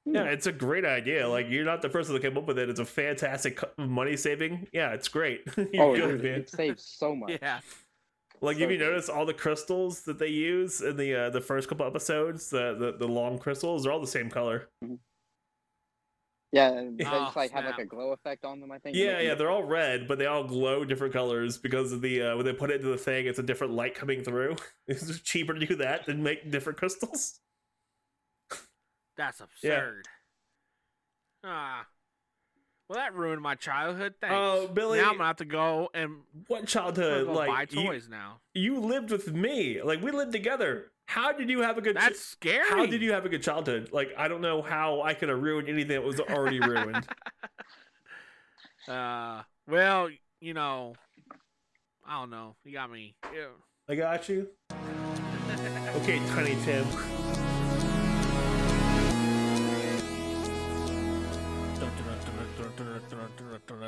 Speaker 3: Hmm.
Speaker 2: Yeah, it's a great idea. Like you're not the person that came up with it. It's a fantastic money saving. Yeah, it's great. you're
Speaker 3: oh,
Speaker 2: good,
Speaker 3: dude,
Speaker 2: man.
Speaker 3: it saves so much.
Speaker 4: Yeah.
Speaker 2: Like,
Speaker 3: so
Speaker 2: if you
Speaker 3: good.
Speaker 2: notice all the crystals that they use in the uh, the first couple episodes, the, the the long crystals, they're all the same color.
Speaker 3: Yeah, they
Speaker 4: oh,
Speaker 3: just like snap. have like a glow effect on them. I think.
Speaker 2: Yeah, yeah, they're all red, but they all glow different colors because of the uh, when they put it into the thing, it's a different light coming through. It's just cheaper to do that than make different crystals.
Speaker 4: That's
Speaker 2: Yeah.
Speaker 4: absurd. Ah. Well, that ruined my childhood. Thanks.
Speaker 2: Oh, Billy,
Speaker 4: Now I'm gonna have to go and
Speaker 2: what childhood?
Speaker 4: go buy
Speaker 2: Like you,
Speaker 4: toys now.
Speaker 2: you lived with me, like we lived together. How did you have a good?
Speaker 4: That's scary.
Speaker 2: how did you have a good childhood? Like I don't know how I could have ruined anything that was already ruined.
Speaker 4: uh, well, you know, I don't know. You got me. Ew.
Speaker 2: I got you. Okay, Tiny Tim.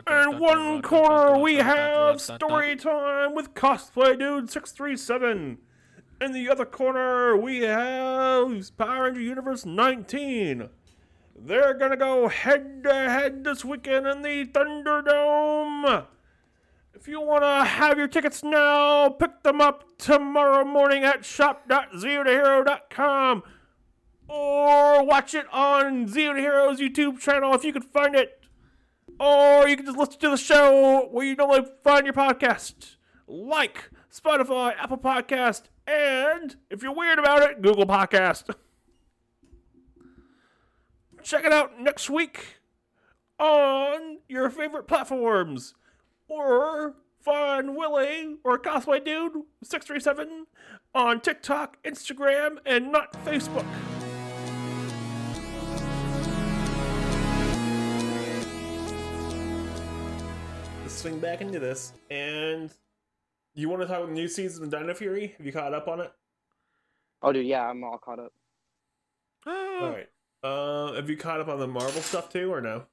Speaker 2: In one corner, we have story time with cosplay dude six three seven. In the other corner, we have Power Ranger Universe nineteen. They're gonna go head to head this weekend in the Thunderdome. If you want to have your tickets now, pick them up tomorrow morning at shop.zeotohero.com or watch it on Zeo to Heroes YouTube channel if you can find it. Or you can just listen to the show where you normally find your podcast, like Spotify, Apple Podcast, and if you're weird about it, Google Podcast. Check it out next week on your favorite platforms or find Willie or Cosplay Dude 637 on TikTok, Instagram, and not Facebook. Swing back into this. And you want to talk about the new season of Dino Fury? Have you caught up on it?
Speaker 3: Oh, dude, yeah, I'm all caught up.
Speaker 2: All right. Uh, have you caught up on the Marvel stuff too, or no?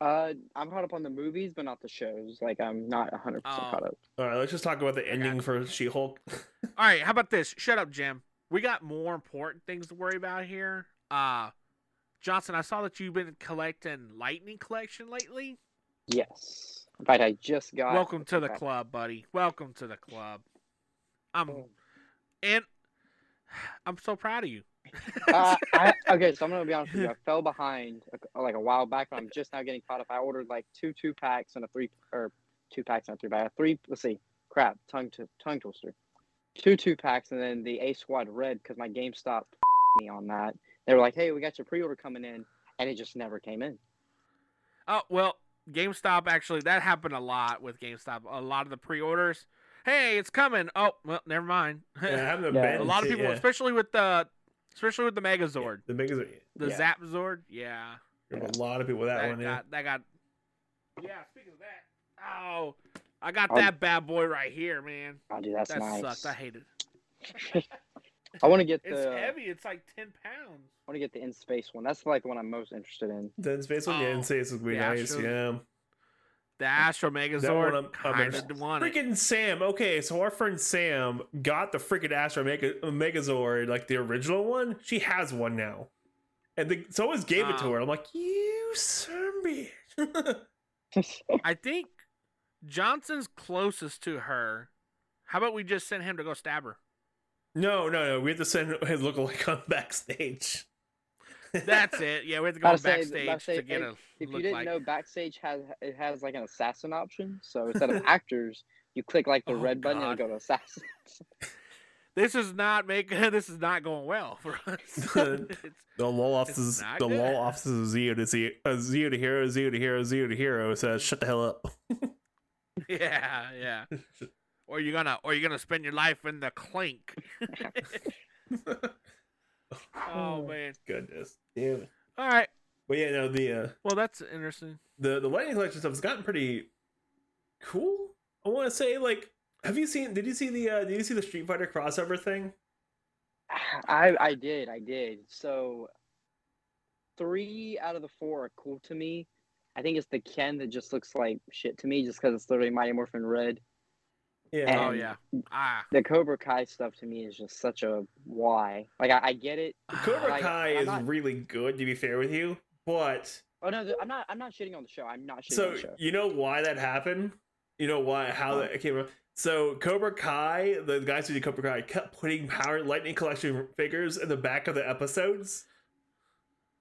Speaker 3: Uh, I'm caught up on the movies, but not the shows. Like, I'm not 100 percent
Speaker 4: Oh.
Speaker 3: caught up.
Speaker 2: All right, let's just talk about the ending for She-Hulk.
Speaker 4: All right, how about this? Shut up, Jim. We got more important things to worry about here. Uh Johnson, I saw that you've been collecting Lightning Collection lately.
Speaker 3: Yes. In fact, I just got.
Speaker 4: Welcome to the club, buddy. Welcome to the club. I'm
Speaker 3: Boom.
Speaker 4: and I'm so proud of you.
Speaker 3: uh, I, okay, so I'm gonna be honest with you. I fell behind uh, like a while back, but I'm just now getting caught up. I ordered like two two packs and a three or two packs and a three pack. A three. Let's see. Crap. Tongue to tongue twister. Two two packs and then the A Squad Red because my GameStop me on that. They were like, "Hey, we got your pre-order coming in," and it just never came in.
Speaker 4: Oh well, GameStop actually that happened a lot with GameStop. A lot of the pre-orders. Hey, it's coming. Oh well, never mind.
Speaker 2: Yeah,
Speaker 3: Yeah.
Speaker 4: a lot of people,
Speaker 2: yeah.
Speaker 4: especially with the, especially with the Megazord,
Speaker 2: The biggest,
Speaker 4: the
Speaker 3: Yeah.
Speaker 4: Zap Zord. Yeah,
Speaker 2: there's a lot of people with that,
Speaker 4: that
Speaker 2: one. Yeah.
Speaker 4: got that got. Yeah, speaking of that, oh, I got
Speaker 3: Um,
Speaker 4: that bad boy right here, man.
Speaker 3: Oh, dude, that's
Speaker 4: that
Speaker 3: nice.
Speaker 4: sucked. I hate it.
Speaker 3: I want to get the.
Speaker 4: It's heavy. It's like ten pounds.
Speaker 3: I want to get the in space one. That's like the one I'm most interested in.
Speaker 2: The in space one, yeah,
Speaker 4: Oh,
Speaker 2: in space would be
Speaker 4: yeah,
Speaker 2: nice.
Speaker 4: sure.
Speaker 2: Yeah.
Speaker 4: The Astro
Speaker 2: That one
Speaker 4: Megazord
Speaker 2: I'm- I'm
Speaker 4: kind
Speaker 2: interested-
Speaker 4: of want it.
Speaker 2: Freaking Sam. Okay, so our friend Sam got the freaking Astro Mega- Megazord, like the original one. She has one now, and the, so always gave it to
Speaker 4: Oh.
Speaker 2: her. I'm like, you son of a bitch.
Speaker 4: I think Johnson's closest to her. How about we just send him to go stab her?
Speaker 2: No, no, no. We have to send his lookalike on backstage.
Speaker 4: That's it. Yeah, we have to go
Speaker 3: Gotta say-
Speaker 4: backstage
Speaker 3: gotta
Speaker 4: get a
Speaker 3: If you didn't
Speaker 4: like.
Speaker 3: know, backstage has it has like an assassin option. So instead of actors, you click like the
Speaker 4: Oh,
Speaker 3: red button and go to assassins.
Speaker 4: This is not making. This is not going well for us.
Speaker 2: The law offices, the
Speaker 4: good.
Speaker 2: law offices of Zero to Zero, uh, Zeo to Hero, Zeo to Hero, Zeo to Hero says, "Shut the hell up."
Speaker 4: yeah, yeah. Or you're gonna, or you're gonna spend your life in the clink. oh man.
Speaker 2: Goodness, damn.
Speaker 4: All right.
Speaker 2: But yeah, no, the uh,
Speaker 4: Well, that's interesting.
Speaker 2: the the lightning collection stuff has gotten pretty cool. I want to say, like, have you seen? Did you see the? uh Did you see the Street Fighter crossover thing?
Speaker 3: I I did I did. So three out of the four are cool to me. I think it's the Ken that just looks like shit to me, just because it's literally Mighty Morphin Red.
Speaker 2: Yeah,
Speaker 4: oh yeah. Ah.
Speaker 3: The Cobra Kai stuff to me is just such a why. Like I, I get it.
Speaker 2: Cobra
Speaker 3: like,
Speaker 2: Kai
Speaker 3: I'm
Speaker 2: is
Speaker 3: not-
Speaker 2: really good. To be fair with you, but
Speaker 3: Oh no, I'm not. I'm not shitting on the show. I'm not shitting on
Speaker 2: so
Speaker 3: the show.
Speaker 2: you know why that happened? You know why? How
Speaker 3: Why?
Speaker 2: that came up? So Cobra Kai, the guys who did Cobra Kai, kept putting Power Lightning Collection figures in the back of the episodes.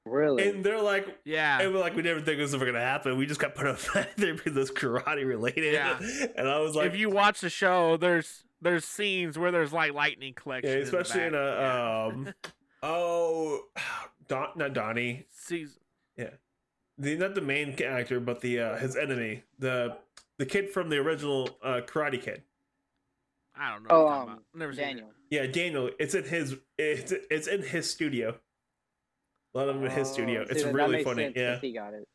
Speaker 3: Really?
Speaker 2: and they're like,
Speaker 4: Yeah.
Speaker 2: and we're like, we never think this was ever gonna happen. We just got put up there because it's karate related.
Speaker 4: Yeah.
Speaker 2: And I was like,
Speaker 4: if you watch the show, there's there's scenes where there's like lightning collection. in the
Speaker 2: especially in
Speaker 4: back.
Speaker 2: a
Speaker 4: Yeah.
Speaker 2: um, oh, Don, not Donnie,
Speaker 4: Season- Yeah,
Speaker 2: the not the main actor, but the uh, his enemy, the the kid from the original uh, Karate Kid.
Speaker 4: I don't know.
Speaker 3: oh,
Speaker 4: what you're
Speaker 3: um,
Speaker 4: about. Never seen it.
Speaker 3: Daniel.
Speaker 2: Yeah, Daniel. It's in his. It's it's in his studio. A lot of them in his
Speaker 3: Oh,
Speaker 2: studio.
Speaker 3: see,
Speaker 2: It's
Speaker 3: that- that
Speaker 2: really
Speaker 3: makes
Speaker 2: funny.
Speaker 3: sense,
Speaker 2: Yeah.
Speaker 3: 'cause He got it.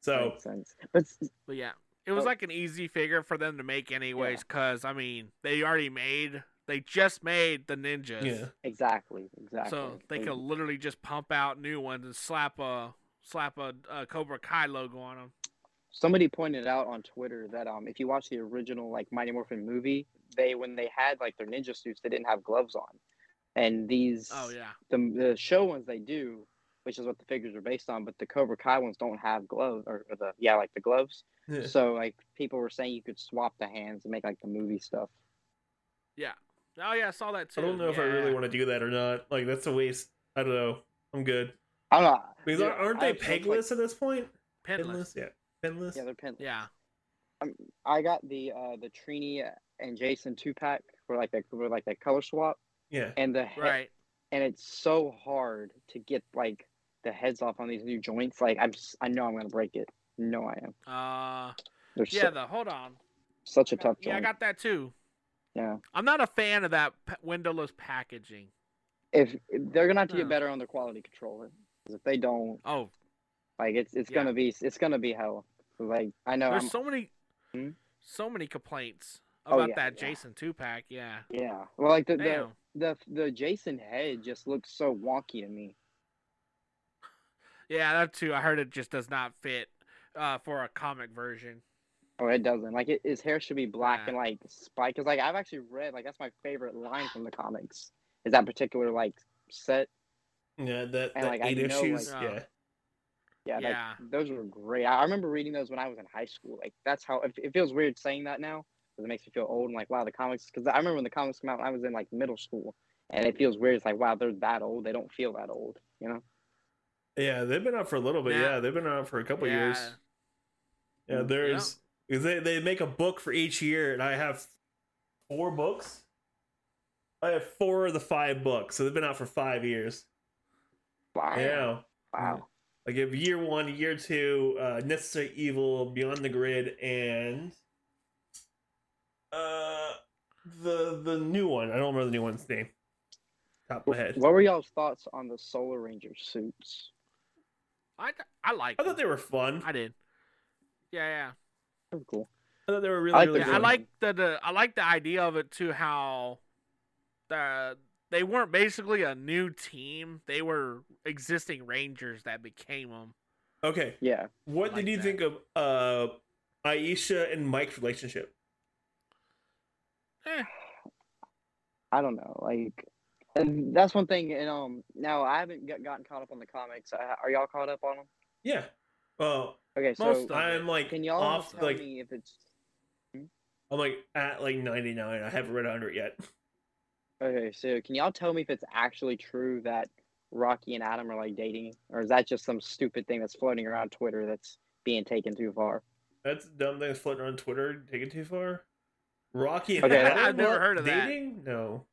Speaker 2: So
Speaker 3: Makes sense. But
Speaker 4: But yeah, it was
Speaker 3: Oh.
Speaker 4: like an easy figure for them to make anyways, because I mean they already made, they just made the ninjas,
Speaker 2: yeah,
Speaker 3: exactly, exactly.
Speaker 4: so they could literally just pump out new ones and slap a slap a, a Cobra Kai logo on them.
Speaker 3: Somebody pointed out on Twitter that um, if you watch the original like Mighty Morphin movie, they when they had like their ninja suits, they didn't have gloves on, and these
Speaker 4: Oh yeah,
Speaker 3: the the show ones they do, which is what the figures are based on, but the Cobra Kai ones don't have gloves or, or the yeah like the gloves.
Speaker 2: yeah.
Speaker 3: So like people were saying you could swap the hands and make like the movie stuff. Yeah.
Speaker 4: Oh yeah, I saw that too.
Speaker 2: I don't know if I really want to do that or not. Like that's a waste. I don't know. I'm good.
Speaker 3: I don't know.
Speaker 2: Because
Speaker 3: dude,
Speaker 2: aren't they
Speaker 3: have so much,
Speaker 2: pegless at this point?
Speaker 4: Pinless.
Speaker 2: Yeah, pinless.
Speaker 3: Yeah, they're pin.
Speaker 4: Yeah,
Speaker 3: I got the uh the Trini and Jason two pack for like that for like that color swap
Speaker 2: yeah.
Speaker 3: and the he-
Speaker 4: right.
Speaker 3: and it's so hard to get like the heads off on these new joints. Like I'm just, I know I'm gonna break it. No, I am.
Speaker 4: Uh,
Speaker 3: They're
Speaker 4: yeah.
Speaker 3: so,
Speaker 4: The hold on.
Speaker 3: such a tough
Speaker 4: Yeah, I got that too.
Speaker 3: yeah.
Speaker 4: I'm not a fan of that windowless packaging.
Speaker 3: If they're gonna have to get better on their quality controller, 'Cause if they don't,
Speaker 4: Oh,
Speaker 3: like it's it's
Speaker 4: Yeah.
Speaker 3: gonna be it's gonna be hell. Like I know.
Speaker 4: there's
Speaker 3: I'm,
Speaker 4: so many,
Speaker 3: Hmm?
Speaker 4: so many complaints
Speaker 3: Oh,
Speaker 4: about
Speaker 3: yeah,
Speaker 4: that
Speaker 3: yeah.
Speaker 4: Jason two pack. Yeah.
Speaker 3: yeah. Well, like the, the the the Jason head just looks so wonky to me.
Speaker 4: Yeah, that too. I heard it just does not fit uh, for a comic version.
Speaker 3: Oh, it doesn't. Like it, his hair should be black
Speaker 4: Yeah.
Speaker 3: and like spiked. Cause like I've actually read like that's my favorite line from the comics. Is that particular like set?
Speaker 2: Yeah, that,
Speaker 3: And,
Speaker 2: that
Speaker 3: like, I
Speaker 2: eight
Speaker 3: know,
Speaker 2: issues.
Speaker 4: like-
Speaker 2: yeah.
Speaker 3: Yeah, like, those were great. I I remember reading those when I was in high school. Like that's how it, it feels weird saying that now because it makes me feel old and like wow the comics. Because I remember when the comics came out, I was in like middle school, and it feels weird. It's like wow they're that old. They don't feel that old. You know?
Speaker 2: Yeah, they've been out for a little bit.
Speaker 4: Yeah.
Speaker 2: Yeah, they've been out for a couple
Speaker 4: yeah.
Speaker 2: years. Yeah,
Speaker 3: Mm,
Speaker 2: there's because they they make a book for each year, and I have four books. I have four of the five books, so they've been out for five years.
Speaker 3: Wow.
Speaker 2: Yeah,
Speaker 3: Wow.
Speaker 2: like if year one, year two, uh, Necessary Evil, Beyond the Grid, and uh, the the new one. I don't remember the new one's name. Top of my head.
Speaker 3: What were y'all's thoughts on the Solar Ranger suits?
Speaker 4: I, I like.
Speaker 2: I thought they were fun.
Speaker 4: I did. Yeah, yeah.
Speaker 3: They're cool.
Speaker 2: I thought they were really,
Speaker 3: I like the
Speaker 2: really
Speaker 4: Yeah. I like the, the I like the idea of it too. How the they weren't basically a new team; they were existing Rangers that became them.
Speaker 2: Okay,
Speaker 3: Yeah.
Speaker 2: what
Speaker 4: like
Speaker 2: did you
Speaker 4: that.
Speaker 2: think of uh, Aisha and Mike's relationship?
Speaker 4: Eh,
Speaker 3: I don't know. Like, and that's one thing. And um, now I haven't got, gotten caught up on the comics. Uh, are y'all caught up on them?
Speaker 2: Yeah. Well,
Speaker 3: Okay, so
Speaker 4: Most
Speaker 2: I'm like
Speaker 3: can y'all
Speaker 2: off
Speaker 3: tell
Speaker 2: like
Speaker 3: me if it's
Speaker 2: I'm like at like 99. I haven't read 100 yet.
Speaker 3: okay? So can y'all tell me if it's actually true that Rocky and Adam are like dating, or is that just some stupid thing that's floating around Twitter that's being taken too far?
Speaker 2: That's a dumb thing that's floating around Twitter. Take it too far. Rocky and
Speaker 3: Okay,
Speaker 2: Adam
Speaker 4: I've never heard of that.
Speaker 2: dating? No.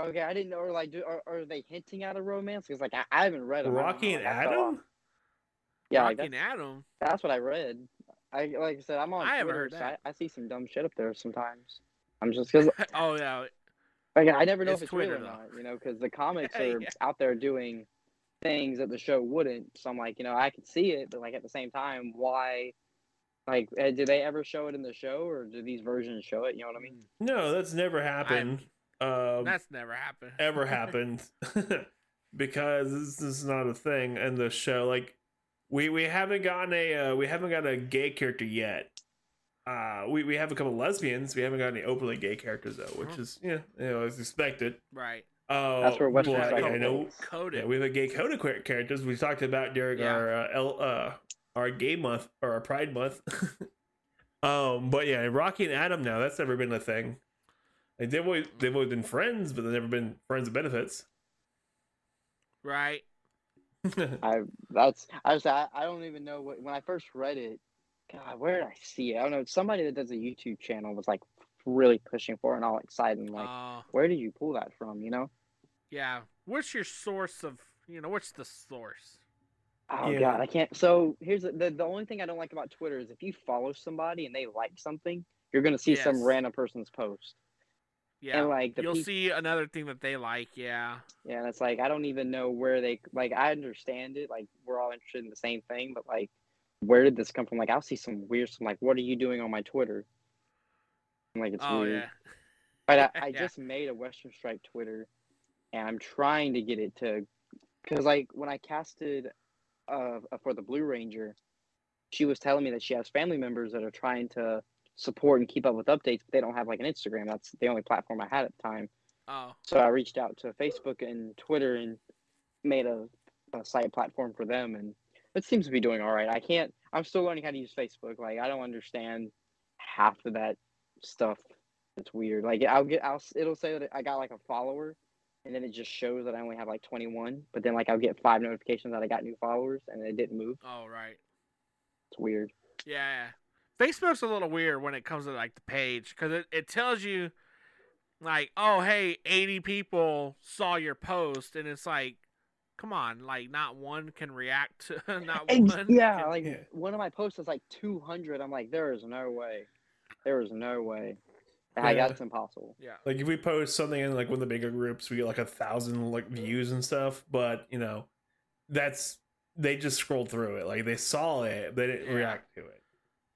Speaker 3: Okay, I didn't know. Or like, do, are, are they hinting at a romance? Because like I, I haven't read them. I don't
Speaker 2: Rocky
Speaker 3: know,
Speaker 2: and
Speaker 3: like, I fell off.
Speaker 2: Adam?
Speaker 3: Yeah,
Speaker 4: Rocky
Speaker 3: like, that's,
Speaker 4: and Adam.
Speaker 3: that's what I read. I like I said, I'm on
Speaker 4: I haven't
Speaker 3: Twitter,
Speaker 4: heard
Speaker 3: so
Speaker 4: that.
Speaker 3: I, I see some dumb shit up there sometimes. I'm just because
Speaker 4: oh yeah,
Speaker 3: Like, I never know
Speaker 4: It's
Speaker 3: if it's
Speaker 4: Twitter,
Speaker 3: real or
Speaker 4: though.
Speaker 3: not, you know, because the comics are
Speaker 4: yeah.
Speaker 3: out there doing things that the show wouldn't. So I'm like, you know, I could see it, but like at the same time, why? Like, eh, do they ever show it in the show, or do these versions show it? You know what I mean?
Speaker 2: No, that's never happened. Um,
Speaker 4: that's never happened.
Speaker 2: ever happened because this is not a thing in the show. Like we we haven't gotten a uh, we haven't got a gay character yet. Uh, we we have a couple lesbians. We haven't got any openly gay characters though, which is yeah, you know, as expected.
Speaker 4: right.
Speaker 2: Uh,
Speaker 3: That's where Western
Speaker 2: but,
Speaker 3: Psycho
Speaker 2: I know.
Speaker 3: goes.
Speaker 4: Coded.
Speaker 2: Yeah, we have a gay code of queer characters. We talked about during
Speaker 4: Yeah.
Speaker 2: our uh, L, uh our gay month or our Pride month. um, but yeah, Rocky and Adam now that's never been a thing. Like they've always they've always been friends, but they've never been friends with benefits.
Speaker 4: right.
Speaker 3: I that's I was I, I don't even know what when I first read it. God, where did I see it? I don't know. Somebody that does a YouTube channel was like really pushing for it and all excited. And like,
Speaker 4: Uh,
Speaker 3: where did you pull that from? You know?
Speaker 4: yeah. What's your source of? You know, what's the source?
Speaker 3: Oh
Speaker 2: Yeah.
Speaker 3: God, I can't. So here's the, the the only thing I don't like about Twitter is if you follow somebody and they like something, you're gonna see some random person's post.
Speaker 4: Yeah.
Speaker 3: And like
Speaker 4: You'll see another thing that they like. Yeah.
Speaker 3: Yeah, and it's like I don't even know where they like. I understand it, like we're all interested in the same thing, but like, where did this come from? Like, I'll see some weird, some like, what are you doing on my Twitter? I'm like, it's
Speaker 4: oh
Speaker 3: weird.
Speaker 4: yeah.
Speaker 3: But I, I
Speaker 4: Yeah.
Speaker 3: just made a Western Strike Twitter, and I'm trying to get it to, because like when I casted, uh, for the Blue Ranger, she was telling me that she has family members that are trying to support and keep up with updates, but they don't have like an Instagram. That's the only platform I had at the time.
Speaker 4: Oh.
Speaker 3: So I reached out to Facebook and Twitter and made a, a site platform for them, and it seems to be doing all right. I can't. I'm still learning how to use Facebook. Like I don't understand half of that stuff. It's weird. Like I'll get. I'll. It'll say that I got like a follower, and then it just shows that I only have like 21. But then like I'll get five notifications that I got new followers, and it didn't move.
Speaker 4: Oh right.
Speaker 3: It's weird.
Speaker 4: Yeah. Facebook's a little weird when it comes to like the page because it, it tells you like, oh hey, eighty people saw your post, and it's like, come on, like not one can react to not
Speaker 3: Ex-
Speaker 4: one.
Speaker 3: yeah,
Speaker 4: can-
Speaker 3: like
Speaker 2: Yeah.
Speaker 3: one of my posts is like 200. I'm like, there is no way. There is no way. Like,
Speaker 2: Yeah.
Speaker 3: that's impossible.
Speaker 4: yeah.
Speaker 2: like if we post something in like one of the bigger groups, we get like a thousand like views and stuff. But you know, that's they just scrolled through it. Like they saw it, they didn't
Speaker 4: Yeah.
Speaker 2: react to it,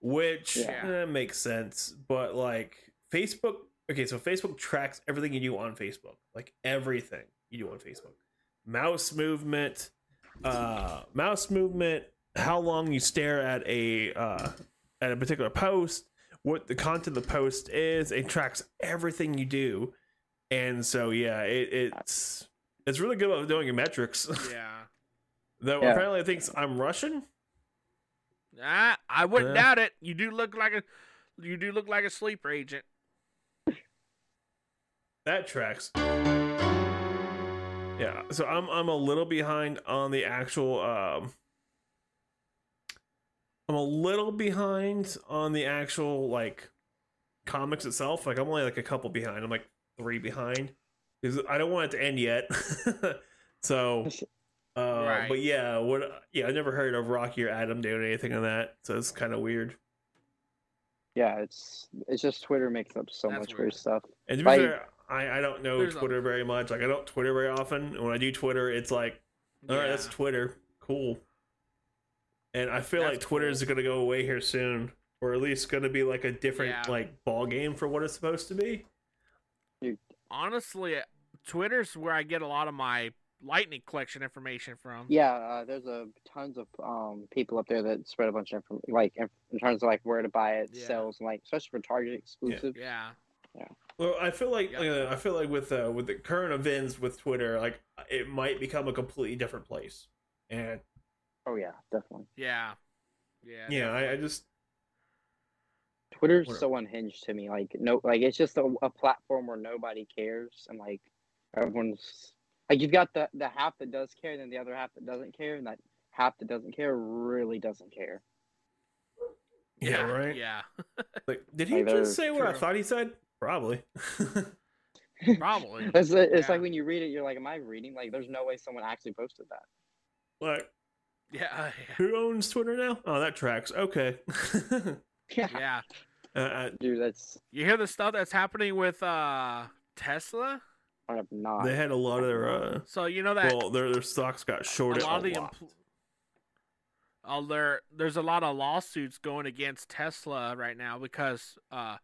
Speaker 2: which
Speaker 4: Yeah.
Speaker 2: eh, makes sense. But like Facebook, okay, so Facebook tracks everything you do on Facebook, like everything you do on Facebook, mouse movement, uh, mouse movement, how long you stare at a uh, at a particular post, what the content of the post is. It tracks everything you do, and so yeah, it, it's it's really good about doing your metrics.
Speaker 4: Yeah.
Speaker 2: Though
Speaker 3: Yeah.
Speaker 2: apparently it thinks I'm Russian.
Speaker 4: Ah, I wouldn't
Speaker 2: Yeah.
Speaker 4: doubt it. You do look like a, you do look like a sleeper agent.
Speaker 2: That tracks. Yeah, so I'm I'm a little behind on the actual um I'm a little behind on the actual like comics itself. Like I'm only like a couple behind. I'm like 3 behind cuz I don't want it to end yet. so uh
Speaker 4: Right.
Speaker 2: but yeah, what yeah, I never heard of Rocky or Adam doing anything on that. So it's kind of weird.
Speaker 3: Yeah, it's it's just Twitter makes up so
Speaker 4: That's
Speaker 3: much
Speaker 4: weird.
Speaker 3: weird stuff.
Speaker 2: And to be
Speaker 3: Like-
Speaker 2: fair, I, I don't know
Speaker 4: There's a-
Speaker 2: Twitter very much. Like I don't Twitter very often. And when I do Twitter, it's like All right,
Speaker 4: Yeah.
Speaker 2: that's Twitter. Cool. And I feel
Speaker 4: That's
Speaker 2: like Twitter is going to go away here soon, or at least going to be like a different
Speaker 4: Yeah.
Speaker 2: like ball game for what it's supposed to be.
Speaker 4: Honestly, Twitter's where I get a lot of my lightning collection information from.
Speaker 3: Yeah, uh, there's a tons of um people up there that spread a bunch of info, like in, in terms of like where to buy it,
Speaker 4: Yeah.
Speaker 3: sales, and like especially for Target exclusive.
Speaker 4: Yeah. Yeah.
Speaker 2: Well, I feel like
Speaker 4: Yeah.
Speaker 2: uh, I feel like with uh, with the current events with Twitter, like it might become a completely different place. And
Speaker 3: Oh yeah, definitely.
Speaker 4: Yeah. Yeah.
Speaker 2: yeah, I, I just
Speaker 3: Twitter's
Speaker 2: Whatever.
Speaker 3: so unhinged to me. Like no, like it's just a, a platform where nobody cares, and like everyone's like you've got the the half that does care, and then the other half that doesn't care, and that half that doesn't care really doesn't care.
Speaker 2: yeah, right.
Speaker 4: Yeah.
Speaker 2: Like, did he
Speaker 3: Like,
Speaker 2: just say what I thought he said? Probably.
Speaker 4: Probably.
Speaker 3: It's it's
Speaker 4: Yeah.
Speaker 3: like when you read it, you're like, am I reading? Like, there's no way someone actually posted that.
Speaker 2: like,
Speaker 4: Yeah. yeah.
Speaker 2: who owns Twitter now? Oh, that tracks. Okay.
Speaker 3: Yeah,
Speaker 4: Yeah.
Speaker 2: uh, uh,
Speaker 3: dude, that's
Speaker 4: You hear the stuff that's happening with uh Tesla?
Speaker 3: I have not.
Speaker 2: they had a lot of their uh,
Speaker 4: So you know that
Speaker 2: well, their their stocks got
Speaker 4: a
Speaker 2: shorted
Speaker 4: lot of
Speaker 2: a
Speaker 4: the
Speaker 2: lot.
Speaker 4: empl- oh, there there's a lot of lawsuits going against Tesla right now because uh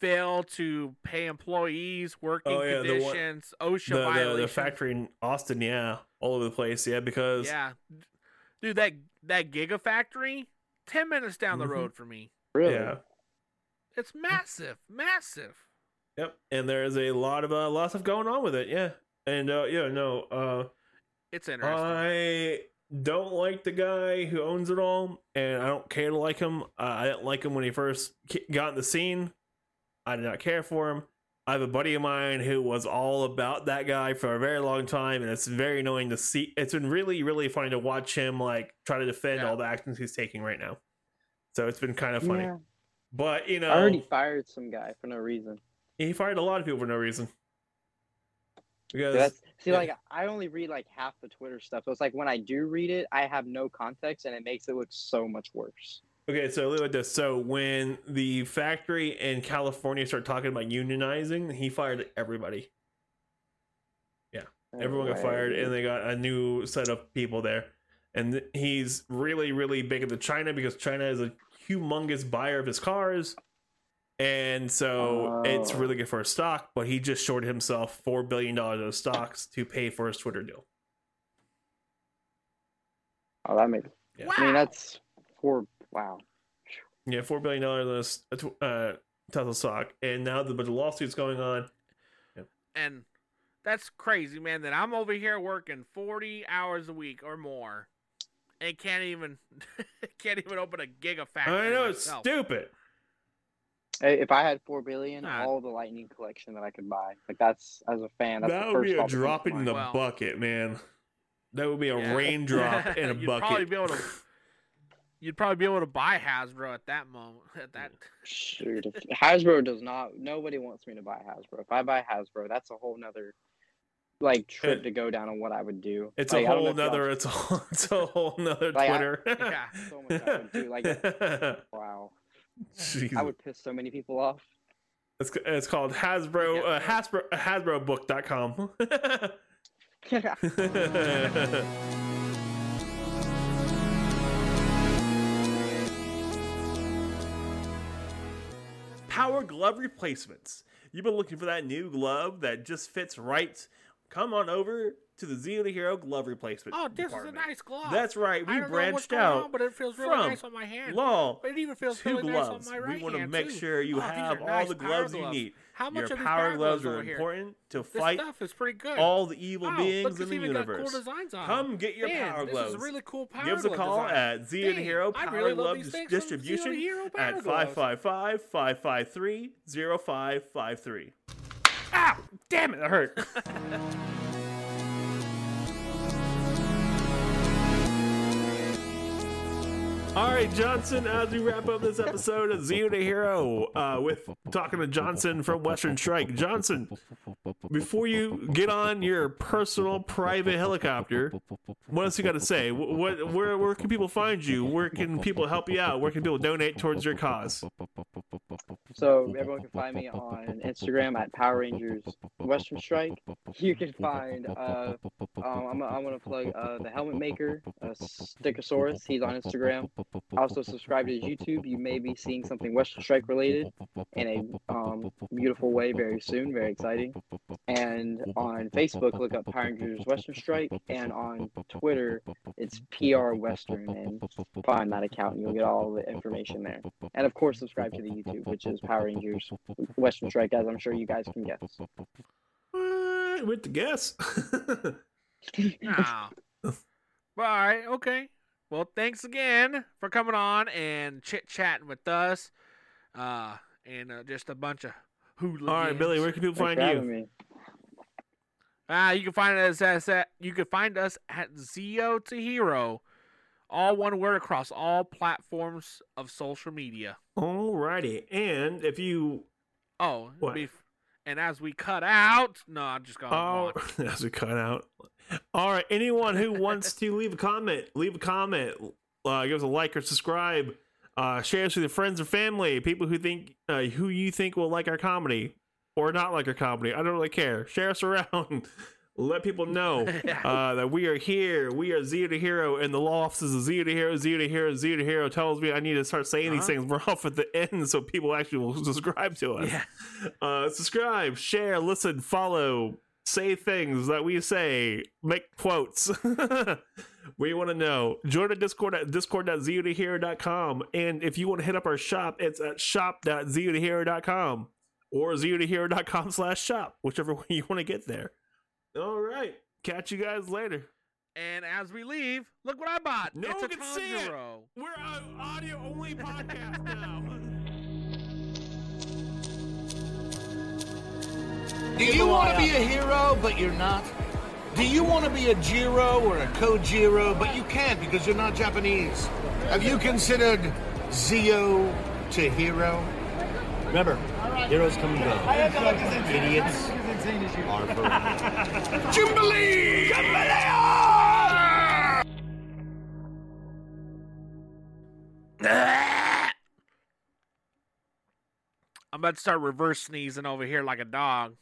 Speaker 4: fail to pay employees working
Speaker 2: Oh, yeah, the one-
Speaker 4: conditions, OSHA
Speaker 2: the, the,
Speaker 4: violations.
Speaker 2: the factory in Austin, yeah, all over the place, yeah, because
Speaker 4: Yeah. Dude, that that Gigafactory, 10 minutes down the
Speaker 2: Mhm.
Speaker 4: road for me.
Speaker 3: really.
Speaker 2: yeah,
Speaker 4: It's massive, massive.
Speaker 2: Yep, and there is a lot of uh, lot of stuff going on with it, yeah, and uh, yeah, no, uh,
Speaker 4: It's interesting.
Speaker 2: I don't like the guy who owns it all, and I don't care to like him. Uh, I didn't like him when he first got in the scene. I did not care for him. I have a buddy of mine who was all about that guy for a very long time, and it's very annoying to see. It's been really, really funny to watch him like try to defend
Speaker 4: Yeah.
Speaker 2: all the actions he's taking right now. So it's been kind of funny.
Speaker 3: Yeah.
Speaker 2: But you know,
Speaker 3: I already fired some guy for no reason.
Speaker 2: He fired a lot of people for no reason. Because
Speaker 3: That's see,
Speaker 2: yeah.
Speaker 3: like I only read like half the Twitter stuff. So it's like when I do read it, I have no context, and it makes it look so much worse.
Speaker 2: Okay, so look at this. So when the factory in California started talking about unionizing, he fired everybody. Yeah, everyone got fired, and they got a new set of people there. And he's really, really big into China because China is a humongous buyer of his cars, and so it's
Speaker 3: Oh.
Speaker 2: really good for his stock. But he just shorted himself four billion dollars of stocks to pay for his Twitter deal.
Speaker 3: Oh, that makes.
Speaker 2: Yeah.
Speaker 3: I mean, that's four. Wow.
Speaker 2: Yeah, four billion dollars on a tw- uh, Tesla stock, and now the bunch of lawsuits going on.
Speaker 4: and that's crazy, man. That I'm over here working 40 hours a week or more, and can't even can't even open a gigafactory.
Speaker 2: I know it's
Speaker 4: myself.
Speaker 2: stupid.
Speaker 3: Hey, If I had four billion,
Speaker 4: Nah.
Speaker 3: all the Lightning collection that I could buy, like that's as a fan, that's
Speaker 2: that
Speaker 3: the
Speaker 2: would
Speaker 3: first
Speaker 2: be a
Speaker 3: thought
Speaker 2: drop in the
Speaker 4: Well-
Speaker 2: bucket, man. That would be a
Speaker 4: Yeah.
Speaker 2: raindrop in a
Speaker 4: You'd
Speaker 2: bucket.
Speaker 4: probably be able to- You'd probably be able to buy Hasbro at that moment. At that.
Speaker 3: Shoot, if Hasbro does not. Nobody wants me to buy Hasbro. If I buy Hasbro, that's a whole nother like trip
Speaker 2: It-
Speaker 3: to go down on what I would do.
Speaker 2: it's
Speaker 3: Like,
Speaker 2: a
Speaker 3: I don't
Speaker 2: whole
Speaker 3: know
Speaker 2: nother. It's a whole, it's a whole nother
Speaker 3: Like, I-
Speaker 2: Twitter.
Speaker 4: Yeah.
Speaker 3: So much I would do, like- Wow,
Speaker 2: Jesus.
Speaker 3: I would piss so many people off.
Speaker 2: It's, it's called Hasbro.
Speaker 4: Yeah.
Speaker 2: Uh, Hasbro. Uh, HasbroBook.com. Power glove replacements. You've been looking for that new glove that just fits right. Come on over to the Zero to Hero glove replacement.
Speaker 4: Oh, this
Speaker 2: department.
Speaker 4: is a nice glove.
Speaker 2: That's right. We
Speaker 4: don't know what's
Speaker 2: branched out
Speaker 4: on, but it feels really nice on my hand.
Speaker 2: law
Speaker 4: it even feels
Speaker 2: to
Speaker 4: really
Speaker 2: gloves.
Speaker 4: nice on my right
Speaker 2: we want to make
Speaker 4: too.
Speaker 2: sure you
Speaker 4: Oh,
Speaker 2: have all
Speaker 4: nice
Speaker 2: the
Speaker 4: power
Speaker 2: gloves you need.
Speaker 4: How much
Speaker 2: Your power gloves
Speaker 4: over
Speaker 2: are important to
Speaker 4: This
Speaker 2: fight
Speaker 4: stuff is pretty good.
Speaker 2: all the evil
Speaker 4: Wow,
Speaker 2: beings in the
Speaker 4: even got
Speaker 2: universe.
Speaker 4: Cool designs on
Speaker 2: Come get your
Speaker 4: Man,
Speaker 2: power
Speaker 4: this
Speaker 2: gloves.
Speaker 4: is a really cool power
Speaker 2: Give us a call
Speaker 4: design.
Speaker 2: at Z and Hero Power
Speaker 4: really love
Speaker 2: Glove
Speaker 4: these things from Zero to
Speaker 2: Distribution
Speaker 4: Hero Power
Speaker 2: at
Speaker 4: Gloves.
Speaker 2: 555 553 0553. Ah! Damn it, that hurt. All right, Johnson, as we wrap up this episode of Zeo to Hero uh, with talking to Johnson from Western Strike. Johnson, before you get on your personal private helicopter, what else you got to say? What, where, where can people find you? Where can people help you out? Where can people donate towards your cause?
Speaker 3: So everyone can find me on Instagram at Power Rangers Western Strike. You can find uh, um, I'm, I'm gonna plug uh, the Helmet Maker, uh, Stickasaurus. He's on Instagram. Also subscribe to YouTube. You may be seeing something Western Strike related in a um, beautiful way very soon. Very exciting. And on Facebook, look up Power Rangers Western Strike, and on Twitter, it's PR Western, and find that account, and you'll get all the information there. And of course, subscribe to the YouTube, which is Power Rangers Western Strike, as I'm sure you guys can guess.
Speaker 2: Uh, with the guess.
Speaker 4: Ah. All right, okay. Well, thanks again for coming on and chit chatting with us, uh, and uh, just a bunch of hooligans.
Speaker 2: All right, Billy, where can people
Speaker 3: Thanks
Speaker 2: find you?
Speaker 3: having me.
Speaker 4: Ah, you can find us at, at you can find us at Zeo to Hero, all one word across all platforms of social media.
Speaker 2: Alrighty, and if you
Speaker 4: Oh,
Speaker 2: What?
Speaker 4: bef- and as we cut out, no, I'm just going.
Speaker 2: oh,
Speaker 4: on.
Speaker 2: as we cut out. All right, anyone who wants to leave a comment, leave a comment, uh, give us a like or subscribe, uh, share us with your friends or family, people who think uh, who you think will like our comedy or not like our comedy. I don't really care. Share us around. Let people know uh, that we are here. We are Zeo to Hero, and the law offices of Zeo to Hero, Zeo to Hero, Zeo to Hero tells me I need to start saying these
Speaker 4: Uh-huh.
Speaker 2: things more off at the end so people actually will subscribe to us.
Speaker 4: Yeah.
Speaker 2: Uh, subscribe, share, listen, follow, say things that we say, make quotes. we want to know. Join the Discord at discord.zeotohero.com. And if you want to hit up our shop, it's at shop.zeotohero.com or zeotohero.com slash shop, whichever way you want to get there. All right. Catch you guys later.
Speaker 4: And as we leave, look what I bought.
Speaker 2: No
Speaker 4: it's a
Speaker 2: one can see it. We're an audio only podcast now.
Speaker 6: Do you want to be a hero, but you're not? Do you want to be a Jiro or a Kojiro, but you can't because you're not Japanese? Have you considered Zeo to hero? Remember, heroes come and go. Idiots are forever. Jubilee!
Speaker 4: I'm about to start reverse sneezing over here like a dog.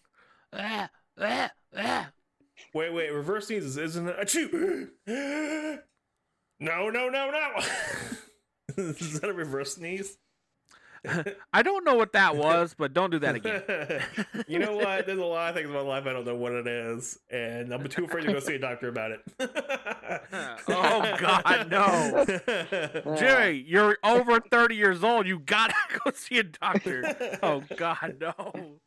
Speaker 2: Wait, wait, reverse sneezes isn't it? Achoo! No, no, no, no. Is that a reverse sneeze?
Speaker 4: I don't know what that was, but don't do that again.
Speaker 2: you know what? There's a lot of things about life I don't know what it is, and I'm too afraid to go see a doctor about it.
Speaker 4: oh God, no, Jerry, you're over 30 years old. You gotta go see a doctor. Oh God, no.